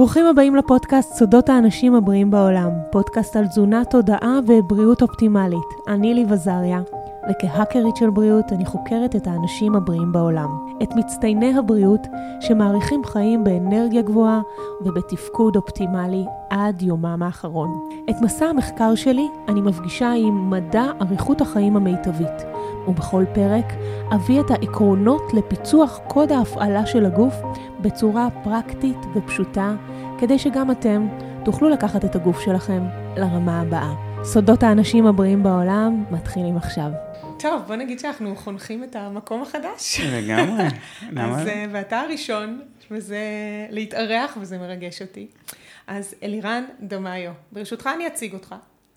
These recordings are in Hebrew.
ברוכים הבאים לפודקאסט סודות האנשים הבריאים בעולם, פודקאסט על תזונה, תודעה ובריאות אופטימלית. אני ליב עזריה, וכהאקרית של בריאות אני חוקרת את האנשים הבריאים בעולם. את מצטייני הבריאות שמאריכים חיים באנרגיה גבוהה ובתפקוד אופטימלי עד יומם האחרון. את מסע המחקר שלי אני מפגישה עם מדע אריכות החיים המיטבית. ובכל פרק אביא את העקרונות לפיצוח קוד ההפעלה של הגוף בצורה פרקטית ופשוטה, כדי שגם אתם תוכלו לקחת את הגוף שלכם לרמה הבאה. סודות האנשים הבריאים בעולם מתחילים עכשיו. טוב, בוא נגיד שאנחנו חונכים את המקום החדש. לגמרי. אז, uh, ואתה הראשון, וזה להתארח, וזה מרגש אותי. אז אלירן דמאיו, ברשותך אני אציג אותך,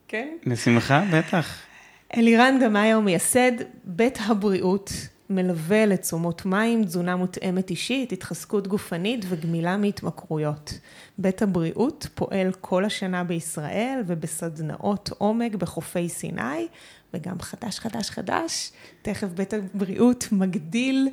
כן? בשמחה, בטח. אלירן דמאיו מייסד בית הבריאות, מלווה לתשומות מים, תזונה מותאמת אישית, התחזקות גופנית וגמילה מהתמכרויות. בית הבריאות פועל כל השנה בישראל ובסדנאות עומק בחופי סיני, וגם חדש, חדש, חדש, תכף בית הבריאות מגדיל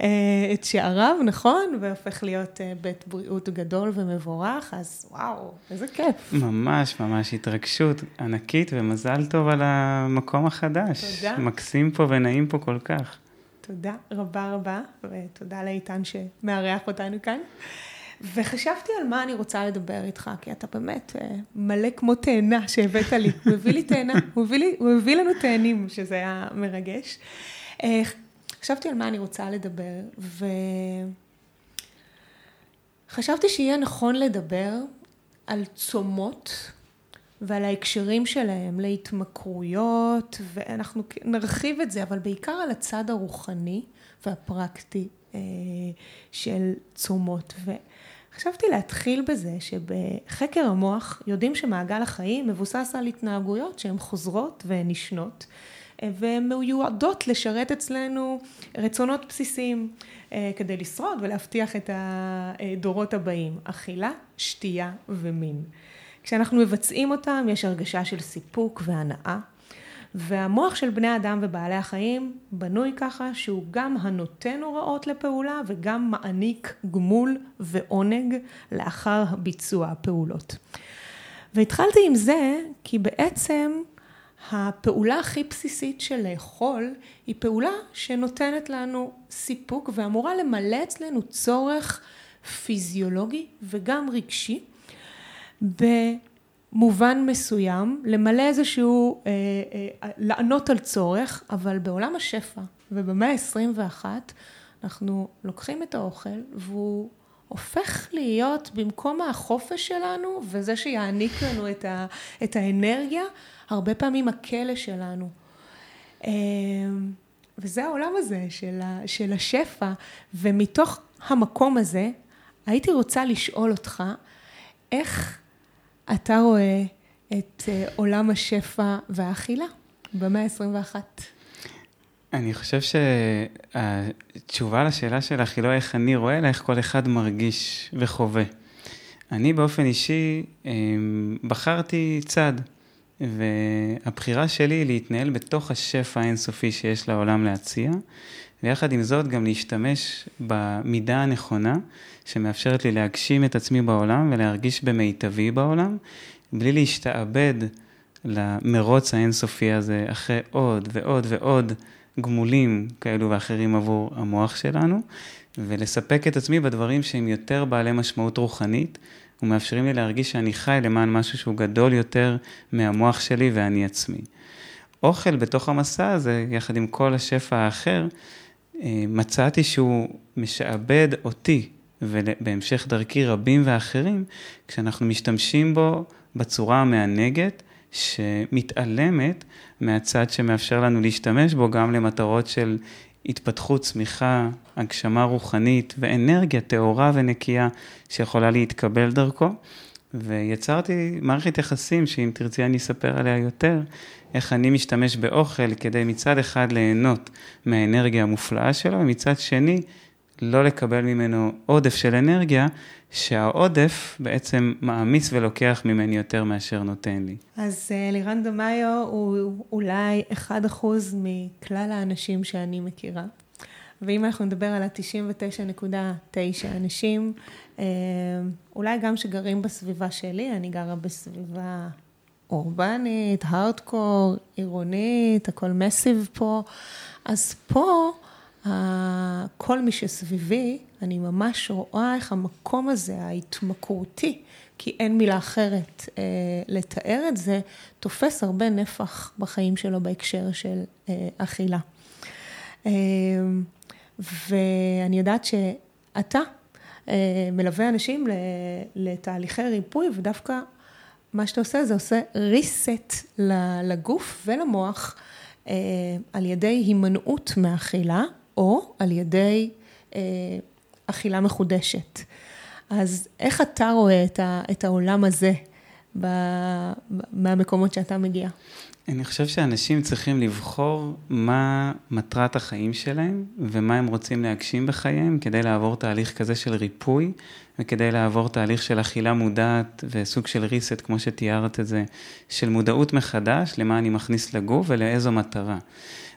אה, את שעריו, נכון? והופך להיות אה, בית בריאות גדול ומבורך, אז וואו, איזה כיף. ממש, ממש התרגשות ענקית ומזל טוב על המקום החדש. תודה. מקסים פה ונעים פה כל כך. תודה רבה רבה, ותודה לאיתן שמארח אותנו כאן. וחשבתי על מה אני רוצה לדבר איתך, כי אתה באמת אה, מלא כמו תאנה שהבאת לי. הוא הביא לי תאנה, הוא הוא הביא לנו תאנים, שזה היה מרגש. אה, חשבתי על מה אני רוצה לדבר, וחשבתי שיהיה נכון לדבר על צומות ועל ההקשרים שלהם להתמכרויות, ואנחנו נרחיב את זה, אבל בעיקר על הצד הרוחני והפרקטי אה, של צומות. וחשבתי להתחיל בזה שבחקר המוח יודעים שמעגל החיים מבוסס על התנהגויות שהן חוזרות ונשנות. אה, והן מיועדות לשרת אצלנו רצונות בסיסיים אה, כדי לשרוד ולהבטיח את הדורות הבאים, אכילה, שתייה ומין. כשאנחנו מבצעים אותם יש הרגשה של סיפוק והנאה, והמוח של בני אדם ובעלי החיים בנוי ככה שהוא גם הנותן הוראות לפעולה וגם מעניק גמול ועונג לאחר ביצוע הפעולות. והתחלתי עם זה כי בעצם הפעולה הכי בסיסית של לאכול היא פעולה שנותנת לנו סיפוק ואמורה למלא אצלנו צורך פיזיולוגי וגם רגשי במובן מסוים, למלא איזשהו, אה, אה, לענות על צורך, אבל בעולם השפע ובמאה ה-21 אנחנו לוקחים את האוכל והוא הופך להיות במקום החופש שלנו וזה שיעניק לנו את, ה, את האנרגיה, הרבה פעמים הכלא שלנו. אה, וזה העולם הזה של, ה, של השפע, ומתוך המקום הזה הייתי רוצה לשאול אותך, איך אתה רואה את אה, עולם השפע והאכילה במאה ה-21? אני חושב שהתשובה לשאלה שלך היא לא איך אני רואה, אלא איך כל אחד מרגיש וחווה. אני באופן אישי אמ, בחרתי צד, והבחירה שלי היא להתנהל בתוך השפע האינסופי שיש לעולם להציע, ויחד עם זאת גם להשתמש במידה הנכונה, שמאפשרת לי להגשים את עצמי בעולם ולהרגיש במיטבי בעולם, בלי להשתעבד למרוץ האינסופי הזה, אחרי עוד ועוד ועוד גמולים כאלו ואחרים עבור המוח שלנו, ולספק את עצמי בדברים שהם יותר בעלי משמעות רוחנית, ומאפשרים לי להרגיש שאני חי למען משהו שהוא גדול יותר מהמוח שלי ואני עצמי. אוכל בתוך המסע הזה, יחד עם כל השפע האחר, מצאתי שהוא משעבד אותי, ובהמשך דרכי רבים ואחרים, כשאנחנו משתמשים בו בצורה המענגת, שמתעלמת מהצד שמאפשר לנו להשתמש בו גם למטרות של התפתחות, צמיחה, הגשמה רוחנית ואנרגיה טהורה ונקייה שיכולה להתקבל דרכו. ויצרתי מערכת יחסים שאם תרצי אני אספר עליה יותר, איך אני משתמש באוכל כדי מצד אחד ליהנות מהאנרגיה המופלאה שלו, ומצד שני לא לקבל ממנו עודף של אנרגיה, שהעודף בעצם מעמיס ולוקח ממני יותר מאשר נותן לי. אז אה, לירן דמאיו הוא אולי 1% מכלל האנשים שאני מכירה. ואם אנחנו נדבר על ה-99.9 אנשים, אה, אולי גם שגרים בסביבה שלי, אני גרה בסביבה אורבנית, הארדקור, עירונית, הכל מסיב פה, אז פה, כל מי שסביבי, אני ממש רואה איך המקום הזה, ההתמכרותי, כי אין מילה אחרת אה, לתאר את זה, תופס הרבה נפח בחיים שלו בהקשר של אה, אכילה. אה, ואני יודעת שאתה אה, מלווה אנשים לתהליכי ריפוי, ודווקא מה שאתה עושה זה עושה reset לגוף ולמוח אה, על ידי הימנעות מאכילה, או על ידי אה, אכילה מחודשת. אז איך אתה רואה את העולם הזה מהמקומות שאתה מגיע? אני חושב שאנשים צריכים לבחור מה מטרת החיים שלהם ומה הם רוצים להגשים בחייהם כדי לעבור תהליך כזה של ריפוי וכדי לעבור תהליך של אכילה מודעת וסוג של reset, כמו שתיארת את זה, של מודעות מחדש למה אני מכניס לגוף ולאיזו מטרה.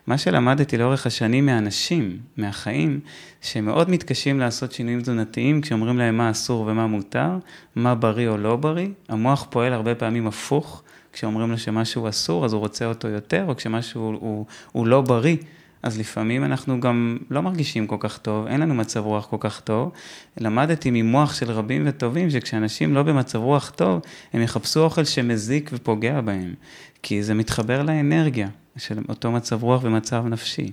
מה שלמדתי לאורך השנים מאנשים, מהחיים, שמאוד מתקשים לעשות שינויים תזונתיים כשאומרים להם מה אסור ומה מותר, מה בריא או לא בריא, המוח פועל הרבה פעמים הפוך. כשאומרים לו שמשהו אסור, אז הוא רוצה אותו יותר, או כשמשהו הוא, הוא, הוא לא בריא, אז לפעמים אנחנו גם לא מרגישים כל כך טוב, אין לנו מצב רוח כל כך טוב. למדתי ממוח של רבים וטובים, שכשאנשים לא במצב רוח טוב, הם יחפשו אוכל שמזיק ופוגע בהם, כי זה מתחבר לאנרגיה של אותו מצב רוח ומצב נפשי.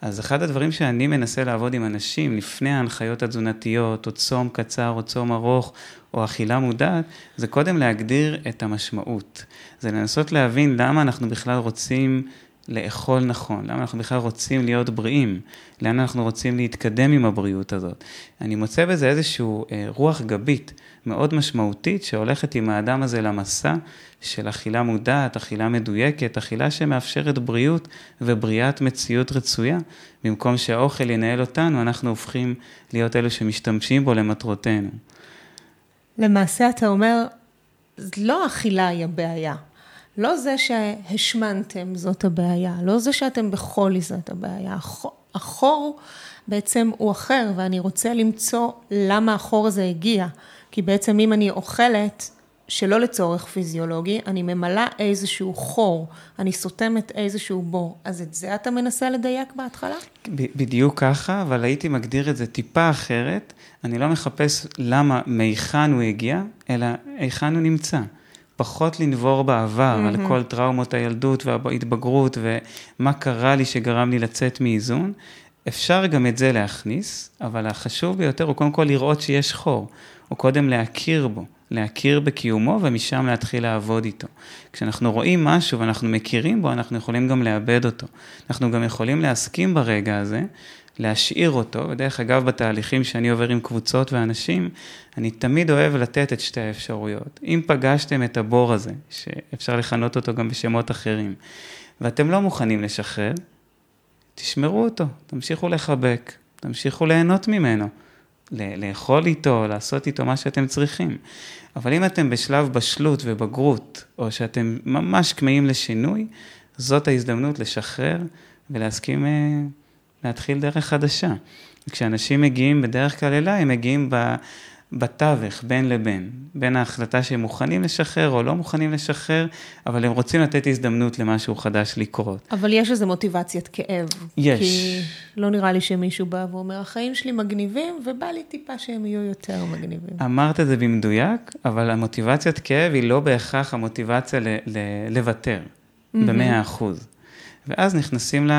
אז אחד הדברים שאני מנסה לעבוד עם אנשים לפני ההנחיות התזונתיות, או צום קצר, או צום ארוך, או אכילה מודעת, זה קודם להגדיר את המשמעות. זה לנסות להבין למה אנחנו בכלל רוצים לאכול נכון, למה אנחנו בכלל רוצים להיות בריאים, לאן אנחנו רוצים להתקדם עם הבריאות הזאת. אני מוצא בזה איזושהי אה, רוח גבית מאוד משמעותית שהולכת עם האדם הזה למסע של אכילה מודעת, אכילה מדויקת, אכילה שמאפשרת בריאות ובריאת מציאות רצויה. במקום שהאוכל ינהל אותנו, אנחנו הופכים להיות אלו שמשתמשים בו למטרותינו. למעשה אתה אומר, לא אכילה היא הבעיה. לא זה שהשמנתם זאת הבעיה, לא זה שאתם בחולי זאת הבעיה. החור בעצם הוא אחר, ואני רוצה למצוא למה החור הזה הגיע. כי בעצם אם אני אוכלת שלא לצורך פיזיולוגי, אני ממלאה איזשהו חור, אני סותמת איזשהו בור. אז את זה אתה מנסה לדייק בהתחלה? בדיוק ככה, אבל הייתי מגדיר את זה טיפה אחרת. אני לא מחפש למה, מהיכן הוא הגיע, אלא היכן הוא נמצא. פחות לנבור בעבר, mm-hmm. על כל טראומות הילדות וההתבגרות ומה קרה לי שגרם לי לצאת מאיזון. אפשר גם את זה להכניס, אבל החשוב ביותר הוא קודם כל לראות שיש חור, או קודם להכיר בו. להכיר בקיומו ומשם להתחיל לעבוד איתו. כשאנחנו רואים משהו ואנחנו מכירים בו, אנחנו יכולים גם לאבד אותו. אנחנו גם יכולים להסכים ברגע הזה, להשאיר אותו, ודרך אגב, בתהליכים שאני עובר עם קבוצות ואנשים, אני תמיד אוהב לתת את שתי האפשרויות. אם פגשתם את הבור הזה, שאפשר לכנות אותו גם בשמות אחרים, ואתם לא מוכנים לשחרר, תשמרו אותו, תמשיכו לחבק, תמשיכו ליהנות ממנו. לאכול איתו, לעשות איתו מה שאתם צריכים. אבל אם אתם בשלב בשלות ובגרות, או שאתם ממש כמהים לשינוי, זאת ההזדמנות לשחרר ולהסכים אה, להתחיל דרך חדשה. כשאנשים מגיעים בדרך כלל אליי, הם מגיעים ב... בתווך, בין לבין, בין ההחלטה שהם מוכנים לשחרר או לא מוכנים לשחרר, אבל הם רוצים לתת הזדמנות למשהו חדש לקרות. אבל יש איזו מוטיבציית כאב. יש. כי לא נראה לי שמישהו בא ואומר, החיים שלי מגניבים, ובא לי טיפה שהם יהיו יותר מגניבים. אמרת את זה במדויק, אבל המוטיבציית כאב היא לא בהכרח המוטיבציה ל- ל- לוותר, mm-hmm. במאה אחוז. ואז נכנסים ל...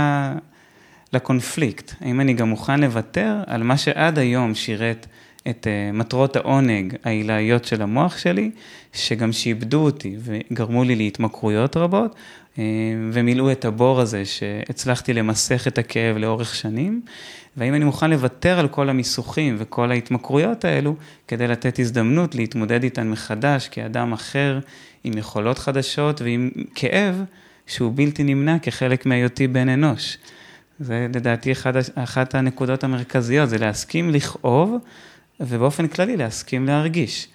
לקונפליקט, האם אני גם מוכן לוותר על מה שעד היום שירת את uh, מטרות העונג העילאיות של המוח שלי, שגם שיבדו אותי וגרמו לי להתמכרויות רבות, uh, ומילאו את הבור הזה שהצלחתי למסך את הכאב לאורך שנים, והאם אני מוכן לוותר על כל המיסוכים וכל ההתמכרויות האלו, כדי לתת הזדמנות להתמודד איתן מחדש כאדם אחר, עם יכולות חדשות ועם כאב שהוא בלתי נמנע כחלק מהיותי בן אנוש. זה לדעתי אחד, אחת הנקודות המרכזיות, זה להסכים לכאוב ובאופן כללי להסכים להרגיש.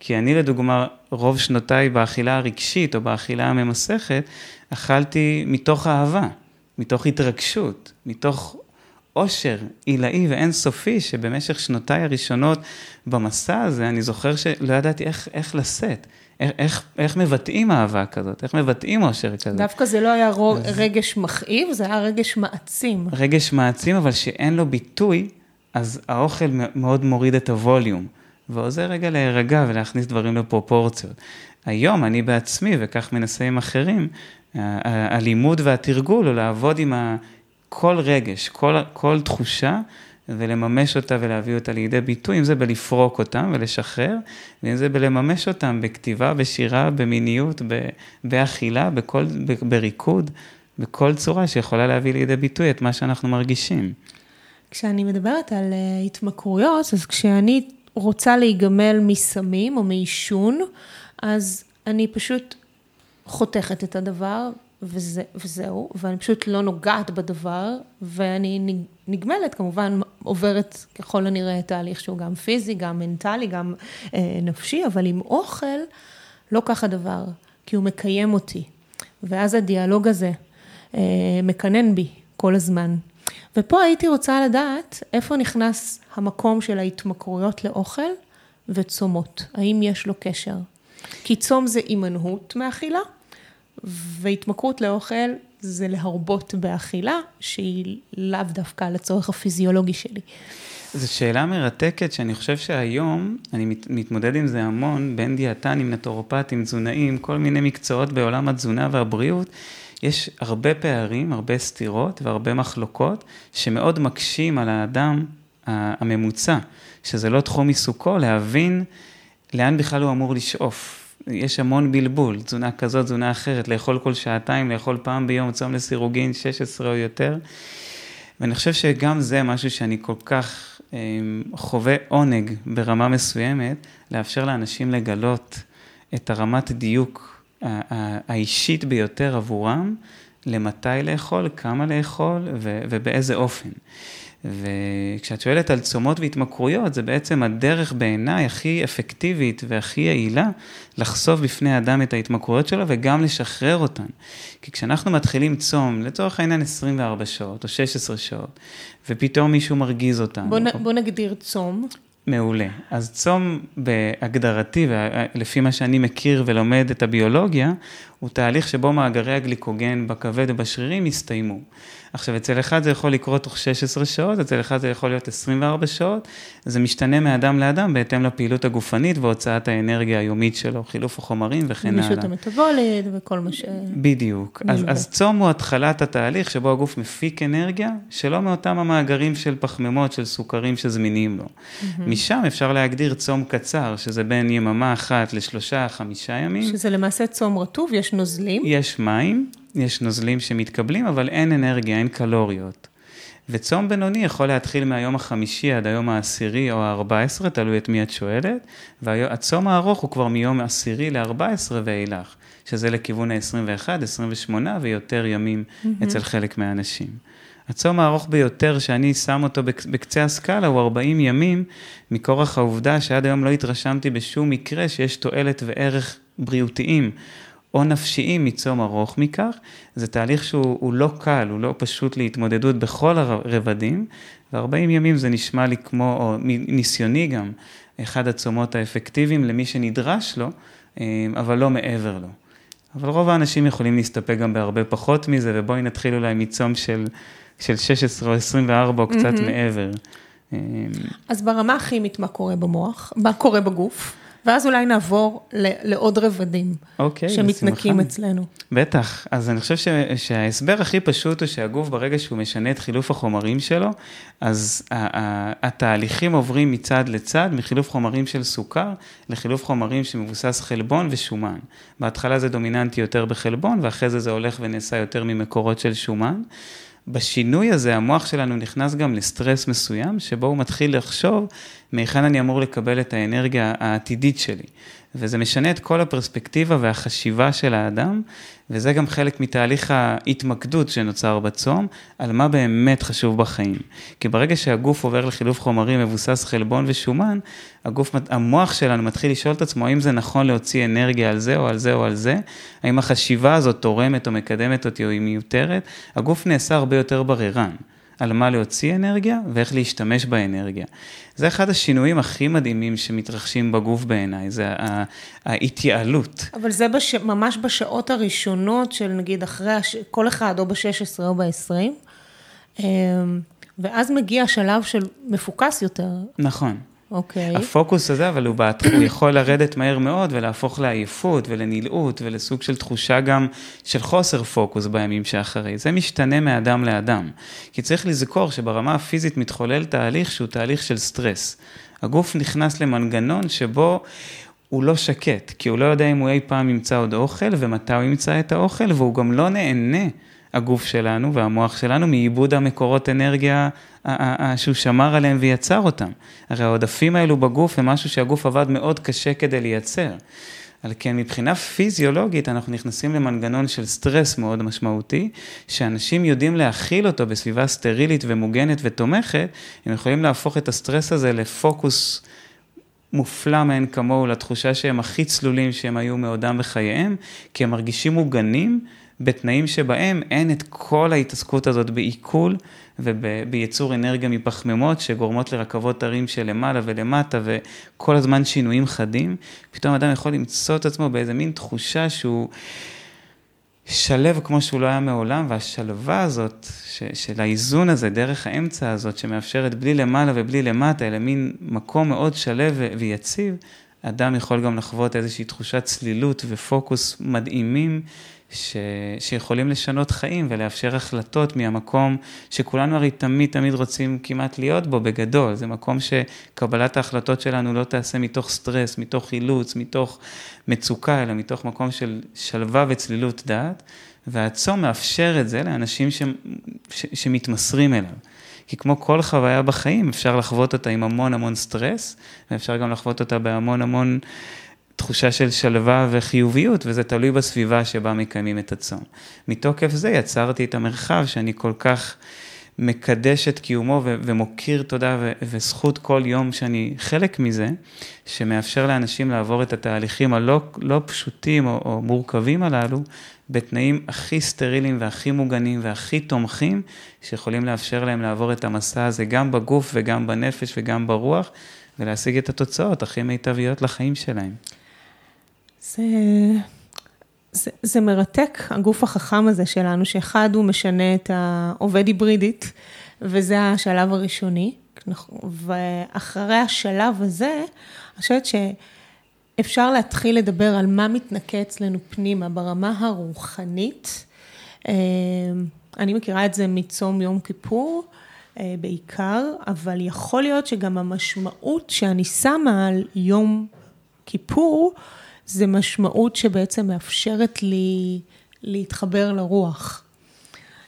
כי אני לדוגמה, רוב שנותיי באכילה הרגשית או באכילה הממסכת, אכלתי מתוך אהבה, מתוך התרגשות, מתוך אושר עילאי ואינסופי, שבמשך שנותיי הראשונות במסע הזה, אני זוכר שלא ידעתי איך, איך לשאת. איך, איך, איך מבטאים אהבה כזאת, איך מבטאים אושר כזאת. דווקא זה לא היה אז... רגש מכאיב, זה היה רגש מעצים. רגש מעצים, אבל שאין לו ביטוי, אז האוכל מאוד מוריד את הווליום, ועוזר רגע להירגע ולהכניס דברים לפרופורציות. היום אני בעצמי, וכך מנסה עם אחרים, הלימוד והתרגול הוא לעבוד עם. כל רגש, כל, כל תחושה, ולממש אותה ולהביא אותה לידי ביטוי, אם זה בלפרוק אותם ולשחרר, ואם זה בלממש אותם בכתיבה, בשירה, במיניות, באכילה, בכל, בריקוד, בכל צורה שיכולה להביא לידי ביטוי את מה שאנחנו מרגישים. כשאני מדברת על אה, התמכרויות, אז כשאני רוצה להיגמל מסמים או מעישון, אז אני פשוט חותכת את הדבר, וזה, וזהו, ואני פשוט לא נוגעת בדבר, ואני נגמלת, כמובן עוברת ככל הנראה תהליך שהוא גם פיזי, גם מנטלי, גם אה, נפשי, אבל עם אוכל, לא כך הדבר, כי הוא מקיים אותי. ואז הדיאלוג הזה אה, מקנן בי כל הזמן. ופה הייתי רוצה לדעת איפה נכנס המקום של ההתמכרויות לאוכל וצומות. האם יש לו קשר? כי צום זה הימנעות מאכילה, והתמכרות לאוכל זה להרבות באכילה, שהיא לאו דווקא לצורך הפיזיולוגי שלי. זו שאלה מרתקת, שאני חושב שהיום, אני מת, מתמודד עם זה המון, בין דיאטנים, נטורופטים, תזונאים, כל מיני מקצועות בעולם התזונה והבריאות. יש הרבה פערים, הרבה סתירות והרבה מחלוקות, שמאוד מקשים על האדם הממוצע, שזה לא תחום עיסוקו, להבין לאן בכלל הוא אמור לשאוף. יש המון בלבול, תזונה כזאת, תזונה אחרת, לאכול כל שעתיים, לאכול פעם ביום, צום לסירוגין, 16 או יותר. ואני חושב שגם זה משהו שאני כל כך אה, חווה עונג ברמה מסוימת, לאפשר לאנשים לגלות את הרמת דיוק האישית ביותר עבורם, למתי לאכול, כמה לאכול ובאיזה אופן. וכשאת שואלת על צומות והתמכרויות, זה בעצם הדרך בעיניי הכי אפקטיבית והכי יעילה לחשוף בפני האדם את ההתמכרויות שלו וגם לשחרר אותן. כי כשאנחנו מתחילים צום, לצורך העניין 24 שעות או 16 שעות, ופתאום מישהו מרגיז אותנו. בוא, או... בוא נגדיר צום. מעולה. אז צום בהגדרתי, לפי מה שאני מכיר ולומד את הביולוגיה, הוא תהליך שבו מאגרי הגליקוגן בכבד ובשרירים הסתיימו. עכשיו, אצל אחד זה יכול לקרות תוך 16 שעות, אצל אחד זה יכול להיות 24 שעות, זה משתנה מאדם לאדם בהתאם לפעילות הגופנית והוצאת האנרגיה היומית שלו, חילוף החומרים וכן הלאה. גמישות המטבולית וכל מה ש... בדיוק. אז, אז צום הוא התחלת התהליך שבו הגוף מפיק אנרגיה, שלא מאותם המאגרים של פחמימות, של סוכרים שזמינים לו. Mm-hmm. משם אפשר להגדיר צום קצר, שזה בין יממה אחת לשלושה, חמישה ימים. שזה למעשה צום רטוב, יש נוזלים. יש מים. יש נוזלים שמתקבלים, אבל אין אנרגיה, אין קלוריות. וצום בינוני יכול להתחיל מהיום החמישי עד היום העשירי או הארבע עשרה, תלוי את מי את שואלת, והצום הארוך הוא כבר מיום עשירי לארבע עשרה ואילך, שזה לכיוון ה-21, 28 ויותר ימים mm-hmm. אצל חלק מהאנשים. הצום הארוך ביותר שאני שם אותו בקצה הסקאלה הוא 40 ימים, מכורח העובדה שעד היום לא התרשמתי בשום מקרה שיש תועלת וערך בריאותיים או נפשיים מצום ארוך מכך. זה תהליך שהוא לא קל, הוא לא פשוט להתמודדות בכל הרבדים, ו-40 ימים זה נשמע לי כמו, או ניסיוני גם, אחד הצומות האפקטיביים למי שנדרש לו, אה, אבל לא מעבר לו. אבל רוב האנשים יכולים להסתפק גם בהרבה פחות מזה, ובואי נתחיל אולי מצום של, של 16 או 24 או קצת mm-hmm. מעבר. אה, אז ברמה הכימית, מה קורה במוח? מה קורה בגוף? ואז אולי נעבור לעוד רבדים אוקיי, שמתנקים אצלנו. בטח, אז אני חושב ש, שההסבר הכי פשוט הוא שהגוף ברגע שהוא משנה את חילוף החומרים שלו, אז התהליכים עוברים מצד לצד, מחילוף חומרים של סוכר לחילוף חומרים שמבוסס חלבון ושומן. בהתחלה זה דומיננטי יותר בחלבון, ואחרי זה זה הולך ונעשה יותר ממקורות של שומן. בשינוי הזה המוח שלנו נכנס גם לסטרס מסוים, שבו הוא מתחיל לחשוב מהיכן אני אמור לקבל את האנרגיה העתידית שלי. וזה משנה את כל הפרספקטיבה והחשיבה של האדם, וזה גם חלק מתהליך ההתמקדות שנוצר בצום, על מה באמת חשוב בחיים. כי ברגע שהגוף עובר לחילוף חומרים מבוסס חלבון ושומן, הגוף, המוח שלנו מתחיל לשאול את עצמו האם זה נכון להוציא אנרגיה על זה או על זה או על זה, האם החשיבה הזאת תורמת או מקדמת אותי או היא מיותרת, הגוף נעשה הרבה יותר בררן. על מה להוציא אנרגיה ואיך להשתמש באנרגיה. זה אחד השינויים הכי מדהימים שמתרחשים בגוף בעיניי, זה ההתייעלות. אבל זה בש... ממש בשעות הראשונות של נגיד אחרי, הש... כל אחד או ב-16 או ב-20, אמ, ואז מגיע השלב של מפוקס יותר. נכון. אוקיי. הפוקוס הזה, אבל הוא, בת... הוא יכול לרדת מהר מאוד ולהפוך לעייפות ולנלאות ולסוג של תחושה גם של חוסר פוקוס בימים שאחרי. זה משתנה מאדם לאדם. כי צריך לזכור שברמה הפיזית מתחולל תהליך שהוא תהליך של סטרס. הגוף נכנס למנגנון שבו הוא לא שקט, כי הוא לא יודע אם הוא אי פעם ימצא עוד אוכל ומתי הוא ימצא את האוכל, והוא גם לא נהנה. הגוף שלנו והמוח שלנו מאיבוד המקורות אנרגיה שהוא שמר עליהם ויצר אותם. הרי העודפים האלו בגוף הם משהו שהגוף עבד מאוד קשה כדי לייצר. על כן מבחינה פיזיולוגית אנחנו נכנסים למנגנון של סטרס מאוד משמעותי, שאנשים יודעים להכיל אותו בסביבה סטרילית ומוגנת ותומכת, הם יכולים להפוך את הסטרס הזה לפוקוס מופלא מאין כמוהו, לתחושה שהם הכי צלולים שהם היו מעודם בחייהם, כי הם מרגישים מוגנים בתנאים שבהם אין את כל ההתעסקות הזאת בעיכול ובייצור אנרגיה מפחמימות שגורמות לרכבות הרים שלמעלה ולמטה וכל הזמן שינויים חדים, פתאום אדם יכול למצוא את עצמו באיזה מין תחושה שהוא שלב כמו שהוא לא היה מעולם, והשלווה הזאת ש, של האיזון הזה, דרך האמצע הזאת, שמאפשרת בלי למעלה ובלי למטה, אלא מין מקום מאוד שלב ויציב, אדם יכול גם לחוות איזושהי תחושת צלילות ופוקוס מדהימים. ש... שיכולים לשנות חיים ולאפשר החלטות מהמקום שכולנו הרי תמיד תמיד רוצים כמעט להיות בו בגדול. זה מקום שקבלת ההחלטות שלנו לא תעשה מתוך סטרס, מתוך אילוץ, מתוך מצוקה, אלא מתוך מקום של שלווה וצלילות דעת, והצום מאפשר את זה לאנשים ש... ש... שמתמסרים אליו. כי כמו כל חוויה בחיים, אפשר לחוות אותה עם המון המון סטרס, ואפשר גם לחוות אותה בהמון המון... תחושה של שלווה וחיוביות, וזה תלוי בסביבה שבה מקיימים את הצום. מתוקף זה יצרתי את המרחב שאני כל כך מקדש את קיומו ו- ומוקיר תודה ו- וזכות כל יום שאני חלק מזה, שמאפשר לאנשים לעבור את התהליכים הלא לא פשוטים או, או מורכבים הללו, בתנאים הכי סטריליים והכי מוגנים והכי תומכים, שיכולים לאפשר להם לעבור את המסע הזה גם בגוף וגם בנפש וגם ברוח, ולהשיג את התוצאות הכי מיטביות לחיים שלהם. זה, זה, זה מרתק, הגוף החכם הזה שלנו, שאחד הוא משנה את העובד היברידית, וזה השלב הראשוני. ואחרי השלב הזה, אני חושבת שאפשר להתחיל לדבר על מה מתנקה אצלנו פנימה ברמה הרוחנית. אה, אני מכירה את זה מצום יום כיפור אה, בעיקר, אבל יכול להיות שגם המשמעות שאני שמה על יום כיפור, זה משמעות שבעצם מאפשרת לי להתחבר לרוח.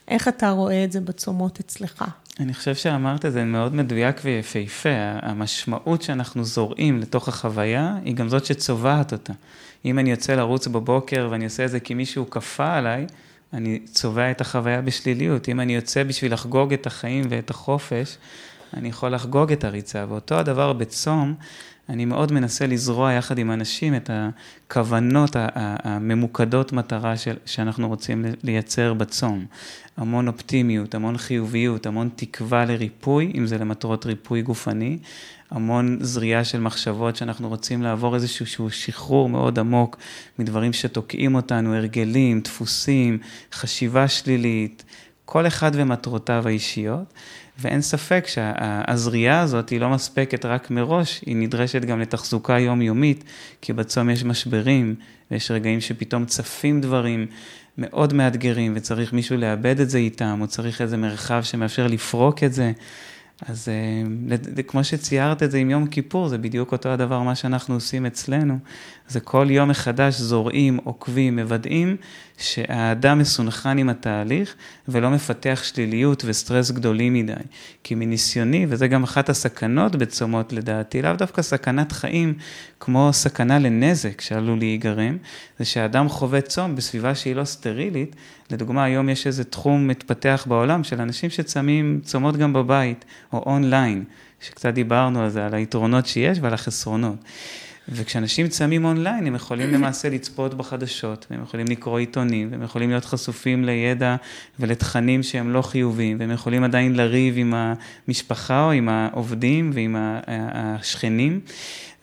איך אתה רואה את זה בצומות אצלך? אני חושב שאמרת את זה מאוד מדויק ויפהפה. המשמעות שאנחנו זורעים לתוך החוויה, היא גם זאת שצובעת אותה. אם אני יוצא לרוץ בבוקר ואני עושה את זה כי מישהו כפה עליי, אני צובע את החוויה בשליליות. אם אני יוצא בשביל לחגוג את החיים ואת החופש, אני יכול לחגוג את הריצה. ואותו הדבר בצום, אני מאוד מנסה לזרוע יחד עם אנשים את הכוונות הממוקדות מטרה של, שאנחנו רוצים לייצר בצום. המון אופטימיות, המון חיוביות, המון תקווה לריפוי, אם זה למטרות ריפוי גופני, המון זריעה של מחשבות שאנחנו רוצים לעבור איזשהו שחרור מאוד עמוק מדברים שתוקעים אותנו, הרגלים, דפוסים, חשיבה שלילית, כל אחד ומטרותיו האישיות. ואין ספק שהזריעה הזאת היא לא מספקת רק מראש, היא נדרשת גם לתחזוקה יומיומית, כי בצום יש משברים, ויש רגעים שפתאום צפים דברים מאוד מאתגרים, וצריך מישהו לאבד את זה איתם, או צריך איזה מרחב שמאפשר לפרוק את זה. אז אה, כמו שציירת את זה עם יום כיפור, זה בדיוק אותו הדבר, מה שאנחנו עושים אצלנו. זה כל יום מחדש זורעים, עוקבים, מוודאים שהאדם מסונכן עם התהליך ולא מפתח שליליות וסטרס גדולים מדי. כי מניסיוני, וזה גם אחת הסכנות בצומות לדעתי, לאו דווקא סכנת חיים, כמו סכנה לנזק שעלול להיגרם, זה שהאדם חווה צום בסביבה שהיא לא סטרילית. לדוגמה, היום יש איזה תחום מתפתח בעולם של אנשים שצמים צומות גם בבית או אונליין, שקצת דיברנו על זה, על היתרונות שיש ועל החסרונות. וכשאנשים צמים אונליין, הם יכולים למעשה לצפות בחדשות, והם יכולים לקרוא עיתונים, והם יכולים להיות חשופים לידע ולתכנים שהם לא חיוביים, והם יכולים עדיין לריב עם המשפחה או עם העובדים ועם השכנים.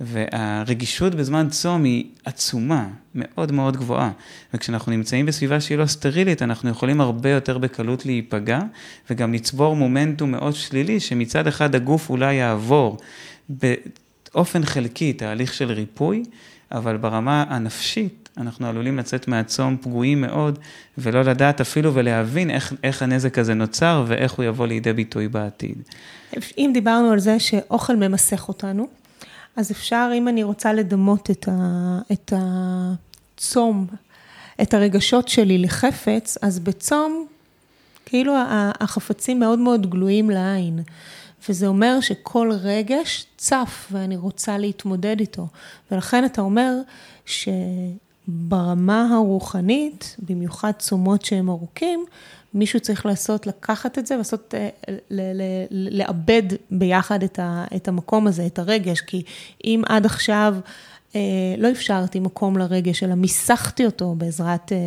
והרגישות בזמן צום היא עצומה, מאוד מאוד גבוהה. וכשאנחנו נמצאים בסביבה שהיא לא סטרילית, אנחנו יכולים הרבה יותר בקלות להיפגע, וגם לצבור מומנטום מאוד שלילי, שמצד אחד הגוף אולי יעבור באופן חלקי תהליך של ריפוי, אבל ברמה הנפשית, אנחנו עלולים לצאת מהצום פגועים מאוד, ולא לדעת אפילו ולהבין איך, איך הנזק הזה נוצר ואיך הוא יבוא לידי ביטוי בעתיד. אם דיברנו על זה שאוכל ממסך אותנו, אז אפשר, אם אני רוצה לדמות את, ה, את הצום, את הרגשות שלי לחפץ, אז בצום, כאילו החפצים מאוד מאוד גלויים לעין. וזה אומר שכל רגש צף ואני רוצה להתמודד איתו. ולכן אתה אומר שברמה הרוחנית, במיוחד צומות שהם ארוכים, מישהו צריך לעשות, לקחת את זה ולעשות, אה, לאבד ביחד את, ה, את המקום הזה, את הרגש, כי אם עד עכשיו לא אפשרתי מקום לרגש, אלא מיסכתי אותו בעזרת אה,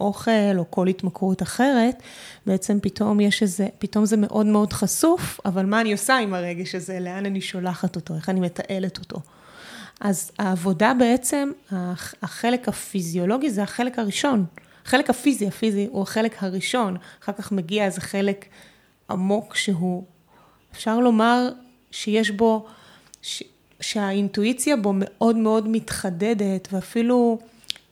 אוכל או כל התמכרות אחרת, בעצם פתאום יש איזה, פתאום זה מאוד מאוד חשוף, אבל מה אני עושה עם הרגש הזה, לאן אני שולחת אותו, איך אני מתעלת אותו. אז העבודה בעצם, החלק הפיזיולוגי זה החלק הראשון. החלק הפיזי, הפיזי הוא החלק הראשון, אחר כך מגיע איזה חלק עמוק שהוא, אפשר לומר שיש בו, ש, שהאינטואיציה בו מאוד מאוד מתחדדת, ואפילו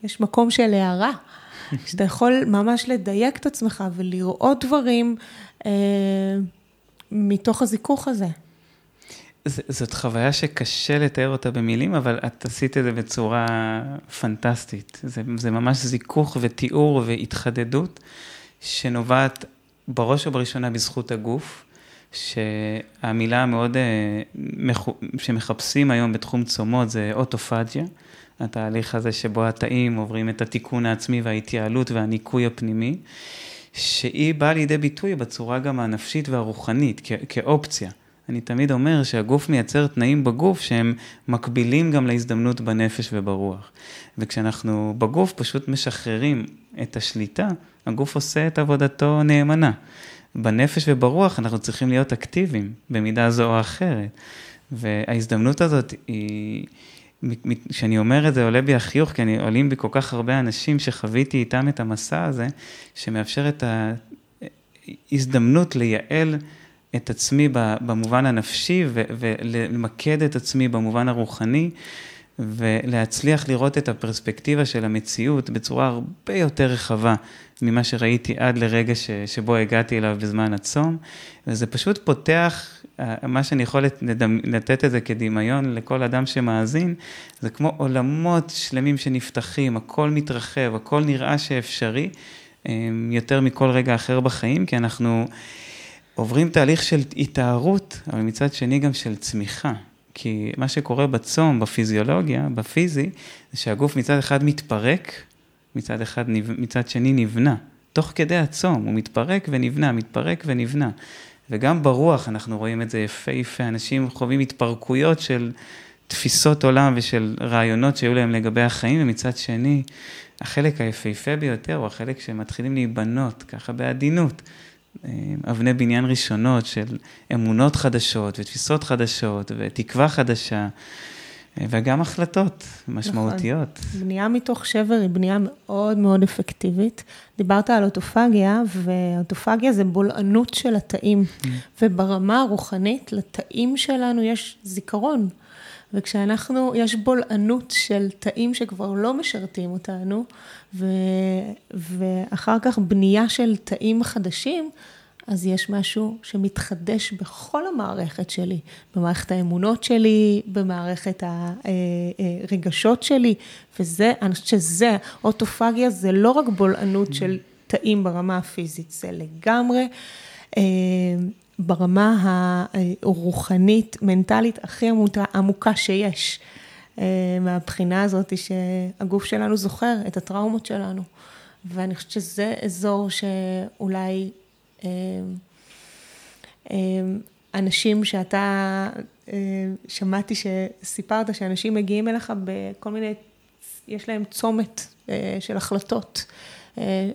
יש מקום של הערה, שאתה יכול ממש לדייק את עצמך ולראות דברים אה, מתוך הזיכוך הזה. זאת חוויה שקשה לתאר אותה במילים, אבל את עשית את זה בצורה פנטסטית. זה, זה ממש זיכוך ותיאור והתחדדות, שנובעת בראש ובראשונה בזכות הגוף, שהמילה המאוד אה, שמחפשים היום בתחום צומות זה אוטופג'יה, התהליך הזה שבו התאים עוברים את התיקון העצמי וההתייעלות והניקוי הפנימי, שהיא באה לידי ביטוי בצורה גם הנפשית והרוחנית, כאופציה. אני תמיד אומר שהגוף מייצר תנאים בגוף שהם מקבילים גם להזדמנות בנפש וברוח. וכשאנחנו בגוף פשוט משחררים את השליטה, הגוף עושה את עבודתו נאמנה. בנפש וברוח אנחנו צריכים להיות אקטיביים במידה זו או אחרת. וההזדמנות הזאת היא, כשאני אומר את זה עולה בי החיוך, כי אני, עולים בי כל כך הרבה אנשים שחוויתי איתם את המסע הזה, שמאפשר את ההזדמנות לייעל את עצמי במובן הנפשי ולמקד את עצמי במובן הרוחני ולהצליח לראות את הפרספקטיבה של המציאות בצורה הרבה יותר רחבה ממה שראיתי עד לרגע ש, שבו הגעתי אליו בזמן הצום. וזה פשוט פותח, אה, מה שאני יכול לתת את זה כדמיון לכל אדם שמאזין, זה כמו עולמות שלמים שנפתחים, הכל מתרחב, הכל נראה שאפשרי אה, יותר מכל רגע אחר בחיים, כי אנחנו... עוברים תהליך של התארות, אבל מצד שני גם של צמיחה. כי מה שקורה בצום, בפיזיולוגיה, בפיזי, זה שהגוף מצד אחד מתפרק, מצד, אחד, מצד שני נבנה. תוך כדי הצום, הוא מתפרק ונבנה, מתפרק ונבנה. וגם ברוח אנחנו רואים את זה יפהפה, אנשים חווים התפרקויות של תפיסות עולם ושל רעיונות שהיו להם לגבי החיים, ומצד שני, החלק היפהפה ביותר הוא החלק שמתחילים להיבנות, ככה בעדינות. אה, אבני בניין ראשונות של אמונות חדשות ותפיסות חדשות ותקווה חדשה. אה, וגם החלטות משמעותיות. נכון. בנייה מתוך שבר היא בנייה מאוד מאוד אפקטיבית. דיברת על אוטופגיה, ואוטופגיה זה בולענות של התאים. Mm. וברמה הרוחנית, לתאים שלנו יש זיכרון. וכשאנחנו, יש בולענות של תאים שכבר לא משרתים אותנו, ו, ואחר כך בנייה של תאים חדשים, אז יש משהו שמתחדש בכל המערכת שלי, במערכת האמונות שלי, במערכת הרגשות שלי, וזה, אני חושבת שזה, אוטופגיה זה לא רק בולענות של תאים ברמה הפיזית, זה לגמרי אה, ברמה הרוחנית, מנטלית הכי עמוקה שיש. אה, מהבחינה הזאת שהגוף שלנו זוכר את הטראומות שלנו. ואני חושבת שזה אזור שאולי אה, אה, אנשים שאתה שמעתי שסיפרת שאנשים מגיעים אליך בכל מיני, יש להם צומת של החלטות,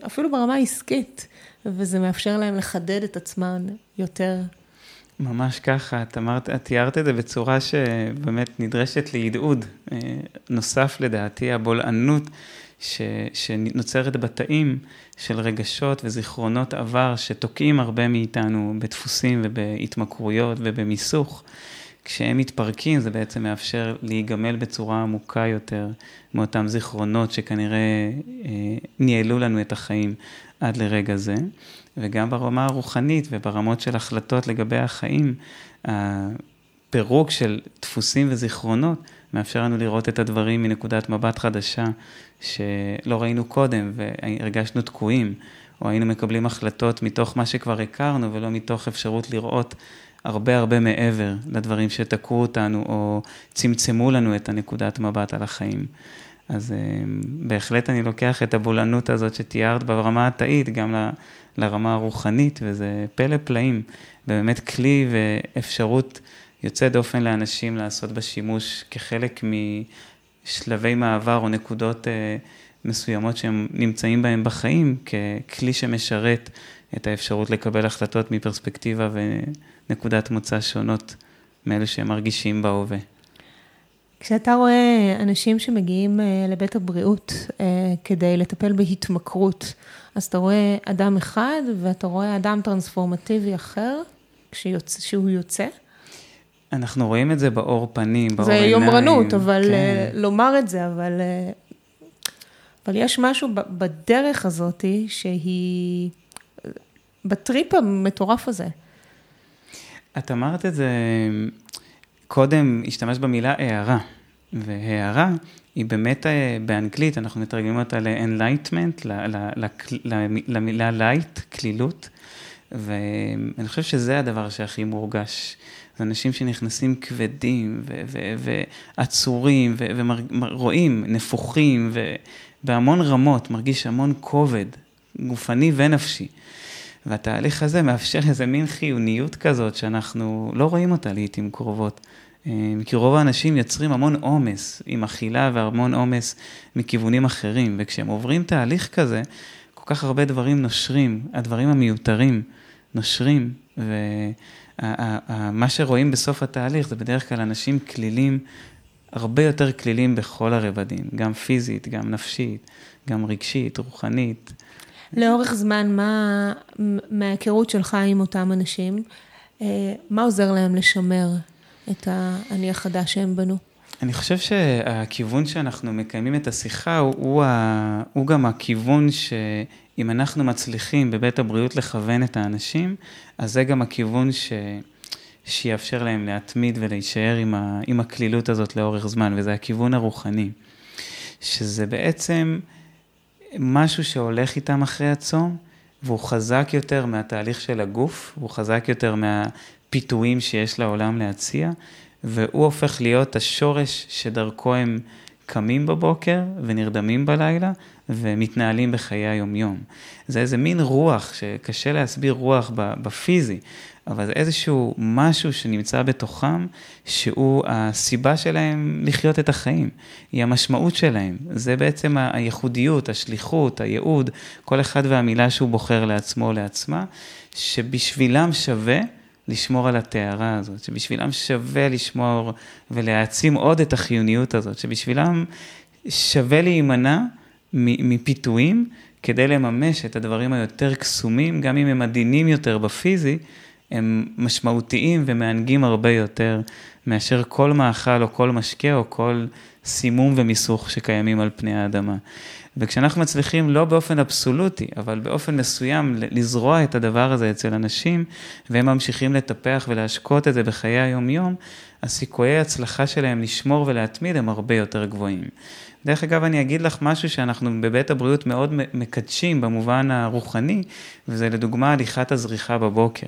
אפילו ברמה העסקית, וזה מאפשר להם לחדד את עצמן יותר. ממש ככה, את אמרת, את תיארת את זה בצורה שבאמת נדרשת להדהוד. נוסף לדעתי, הבולענות ש, שנוצרת בתאים של רגשות וזיכרונות עבר שתוקעים הרבה מאיתנו בדפוסים ובהתמכרויות ובמיסוך. כשהם מתפרקים זה בעצם מאפשר להיגמל בצורה עמוקה יותר מאותם זיכרונות שכנראה אה, ניהלו לנו את החיים עד לרגע זה. וגם ברמה הרוחנית וברמות של החלטות לגבי החיים, הפירוק של דפוסים וזיכרונות מאפשר לנו לראות את הדברים מנקודת מבט חדשה שלא ראינו קודם והרגשנו תקועים, או היינו מקבלים החלטות מתוך מה שכבר הכרנו ולא מתוך אפשרות לראות הרבה הרבה מעבר לדברים שתקעו אותנו או צמצמו לנו את הנקודת מבט על החיים. אז אה, בהחלט אני לוקח את הבולענות הזאת שתיארת ברמה התאית גם ל... לרמה הרוחנית, וזה פלא פלאים, ובאמת כלי ואפשרות יוצא דופן לאנשים לעשות בה שימוש כחלק משלבי מעבר או נקודות אה, מסוימות שהם נמצאים בהם בחיים, ככלי שמשרת את האפשרות לקבל החלטות מפרספקטיבה ונקודת מוצא שונות מאלה שהם מרגישים בהווה. כשאתה רואה אנשים שמגיעים אה, לבית הבריאות אה, כדי לטפל בהתמכרות, אז אתה רואה אדם אחד ואתה רואה אדם טרנספורמטיבי אחר כשהוא יוצא. אנחנו רואים את זה באור פנים, באור עיניים. זה יומרנות, אבל כן. אה, לומר את זה, אבל, אבל יש משהו בדרך הזאת שהיא, בטריפ המטורף הזה. את אמרת את זה קודם השתמשת במילה הערה, והערה היא באמת אה, באנגלית, אנחנו מתרגמים אותה ל-enlightenment, למילה light, כלילות, ואני חושב שזה הדבר שהכי מורגש. זה אנשים שנכנסים כבדים ועצורים ורואים, נפוחים ובהמון רמות, מרגיש המון כובד, גופני ונפשי. והתהליך הזה מאפשר איזה מין חיוניות כזאת שאנחנו לא רואים אותה לעיתים קרובות. אה, כי רוב האנשים יוצרים המון עומס עם אכילה והמון עומס מכיוונים אחרים, וכשהם עוברים תהליך כזה, כל כך הרבה דברים נושרים, הדברים המיותרים נושרים, ומה שרואים בסוף התהליך זה בדרך כלל אנשים כלילים, הרבה יותר כלילים בכל הרבדים, גם פיזית, גם נפשית, גם רגשית, רוחנית. לאורך זמן, מה, מההיכרות שלך עם אותם אנשים, אה, מה עוזר להם לשמר את האני החדש שהם בנו? אני חושב שהכיוון שאנחנו מקיימים את השיחה הוא, הוא, ה, הוא גם הכיוון שאם אנחנו מצליחים בבית הבריאות לכוון את האנשים, אז זה גם הכיוון ש... שיאפשר להם להתמיד ולהישאר עם, ה, עם הקלילות הזאת לאורך זמן, וזה הכיוון הרוחני. שזה בעצם משהו שהולך איתם אחרי הצום, והוא חזק יותר מהתהליך של הגוף, והוא חזק יותר מהפיתויים שיש לעולם להציע, והוא הופך להיות השורש שדרכו הם קמים בבוקר ונרדמים בלילה ומתנהלים בחיי היומיום. זה איזה מין רוח, שקשה להסביר רוח בפיזי, אבל זה איזשהו משהו שנמצא בתוכם, שהוא הסיבה שלהם לחיות את החיים, היא המשמעות שלהם. זה בעצם הייחודיות, השליחות, הייעוד, כל אחד והמילה שהוא בוחר לעצמו או לעצמה, שבשבילם שווה לשמור על הטהרה הזאת, שבשבילם שווה לשמור ולהעצים עוד את החיוניות הזאת, שבשבילם שווה להימנע מפיתויים כדי לממש את הדברים היותר קסומים, גם אם הם עדינים יותר בפיזי, הם משמעותיים ומענגים הרבה יותר מאשר כל מאכל או כל משקה או כל סימום ומיסוך שקיימים על פני האדמה. וכשאנחנו מצליחים לא באופן אבסולוטי, אבל באופן מסוים לזרוע את הדבר הזה אצל אנשים, והם ממשיכים לטפח ולהשקות את זה בחיי היום-יום, הסיכויי ההצלחה שלהם לשמור ולהתמיד הם הרבה יותר גבוהים. דרך אגב, אני אגיד לך משהו שאנחנו בבית הבריאות מאוד מקדשים במובן הרוחני, וזה לדוגמה הליכת הזריחה בבוקר.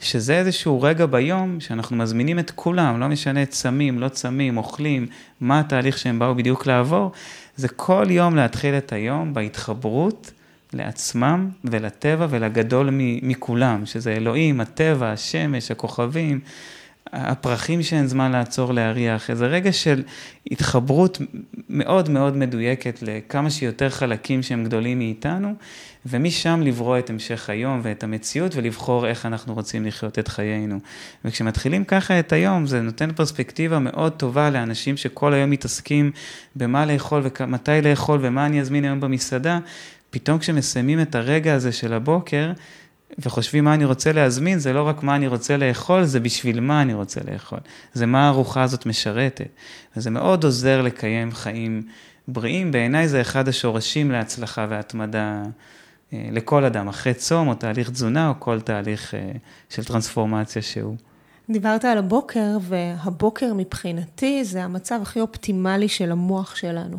שזה איזשהו רגע ביום שאנחנו מזמינים את כולם, לא משנה צמים, לא צמים, אוכלים, מה התהליך שהם באו בדיוק לעבור, זה כל יום להתחיל את היום בהתחברות לעצמם ולטבע ולגדול מכולם, שזה אלוהים, הטבע, השמש, הכוכבים. הפרחים שאין זמן לעצור להריח, איזה רגע של התחברות מאוד מאוד מדויקת לכמה שיותר חלקים שהם גדולים מאיתנו, ומשם לברוא את המשך היום ואת המציאות ולבחור איך אנחנו רוצים לחיות את חיינו. וכשמתחילים ככה את היום, זה נותן פרספקטיבה מאוד טובה לאנשים שכל היום מתעסקים במה לאכול ומתי לאכול ומה אני אזמין היום במסעדה, פתאום כשמסיימים את הרגע הזה של הבוקר, וחושבים מה אני רוצה להזמין, זה לא רק מה אני רוצה לאכול, זה בשביל מה אני רוצה לאכול. זה מה הארוחה הזאת משרתת. וזה מאוד עוזר לקיים חיים בריאים. בעיניי זה אחד השורשים להצלחה והתמדה לכל אדם, אחרי צום או תהליך תזונה או כל תהליך אה, של טרנספורמציה שהוא. דיברת על הבוקר, והבוקר מבחינתי זה המצב הכי אופטימלי של המוח שלנו.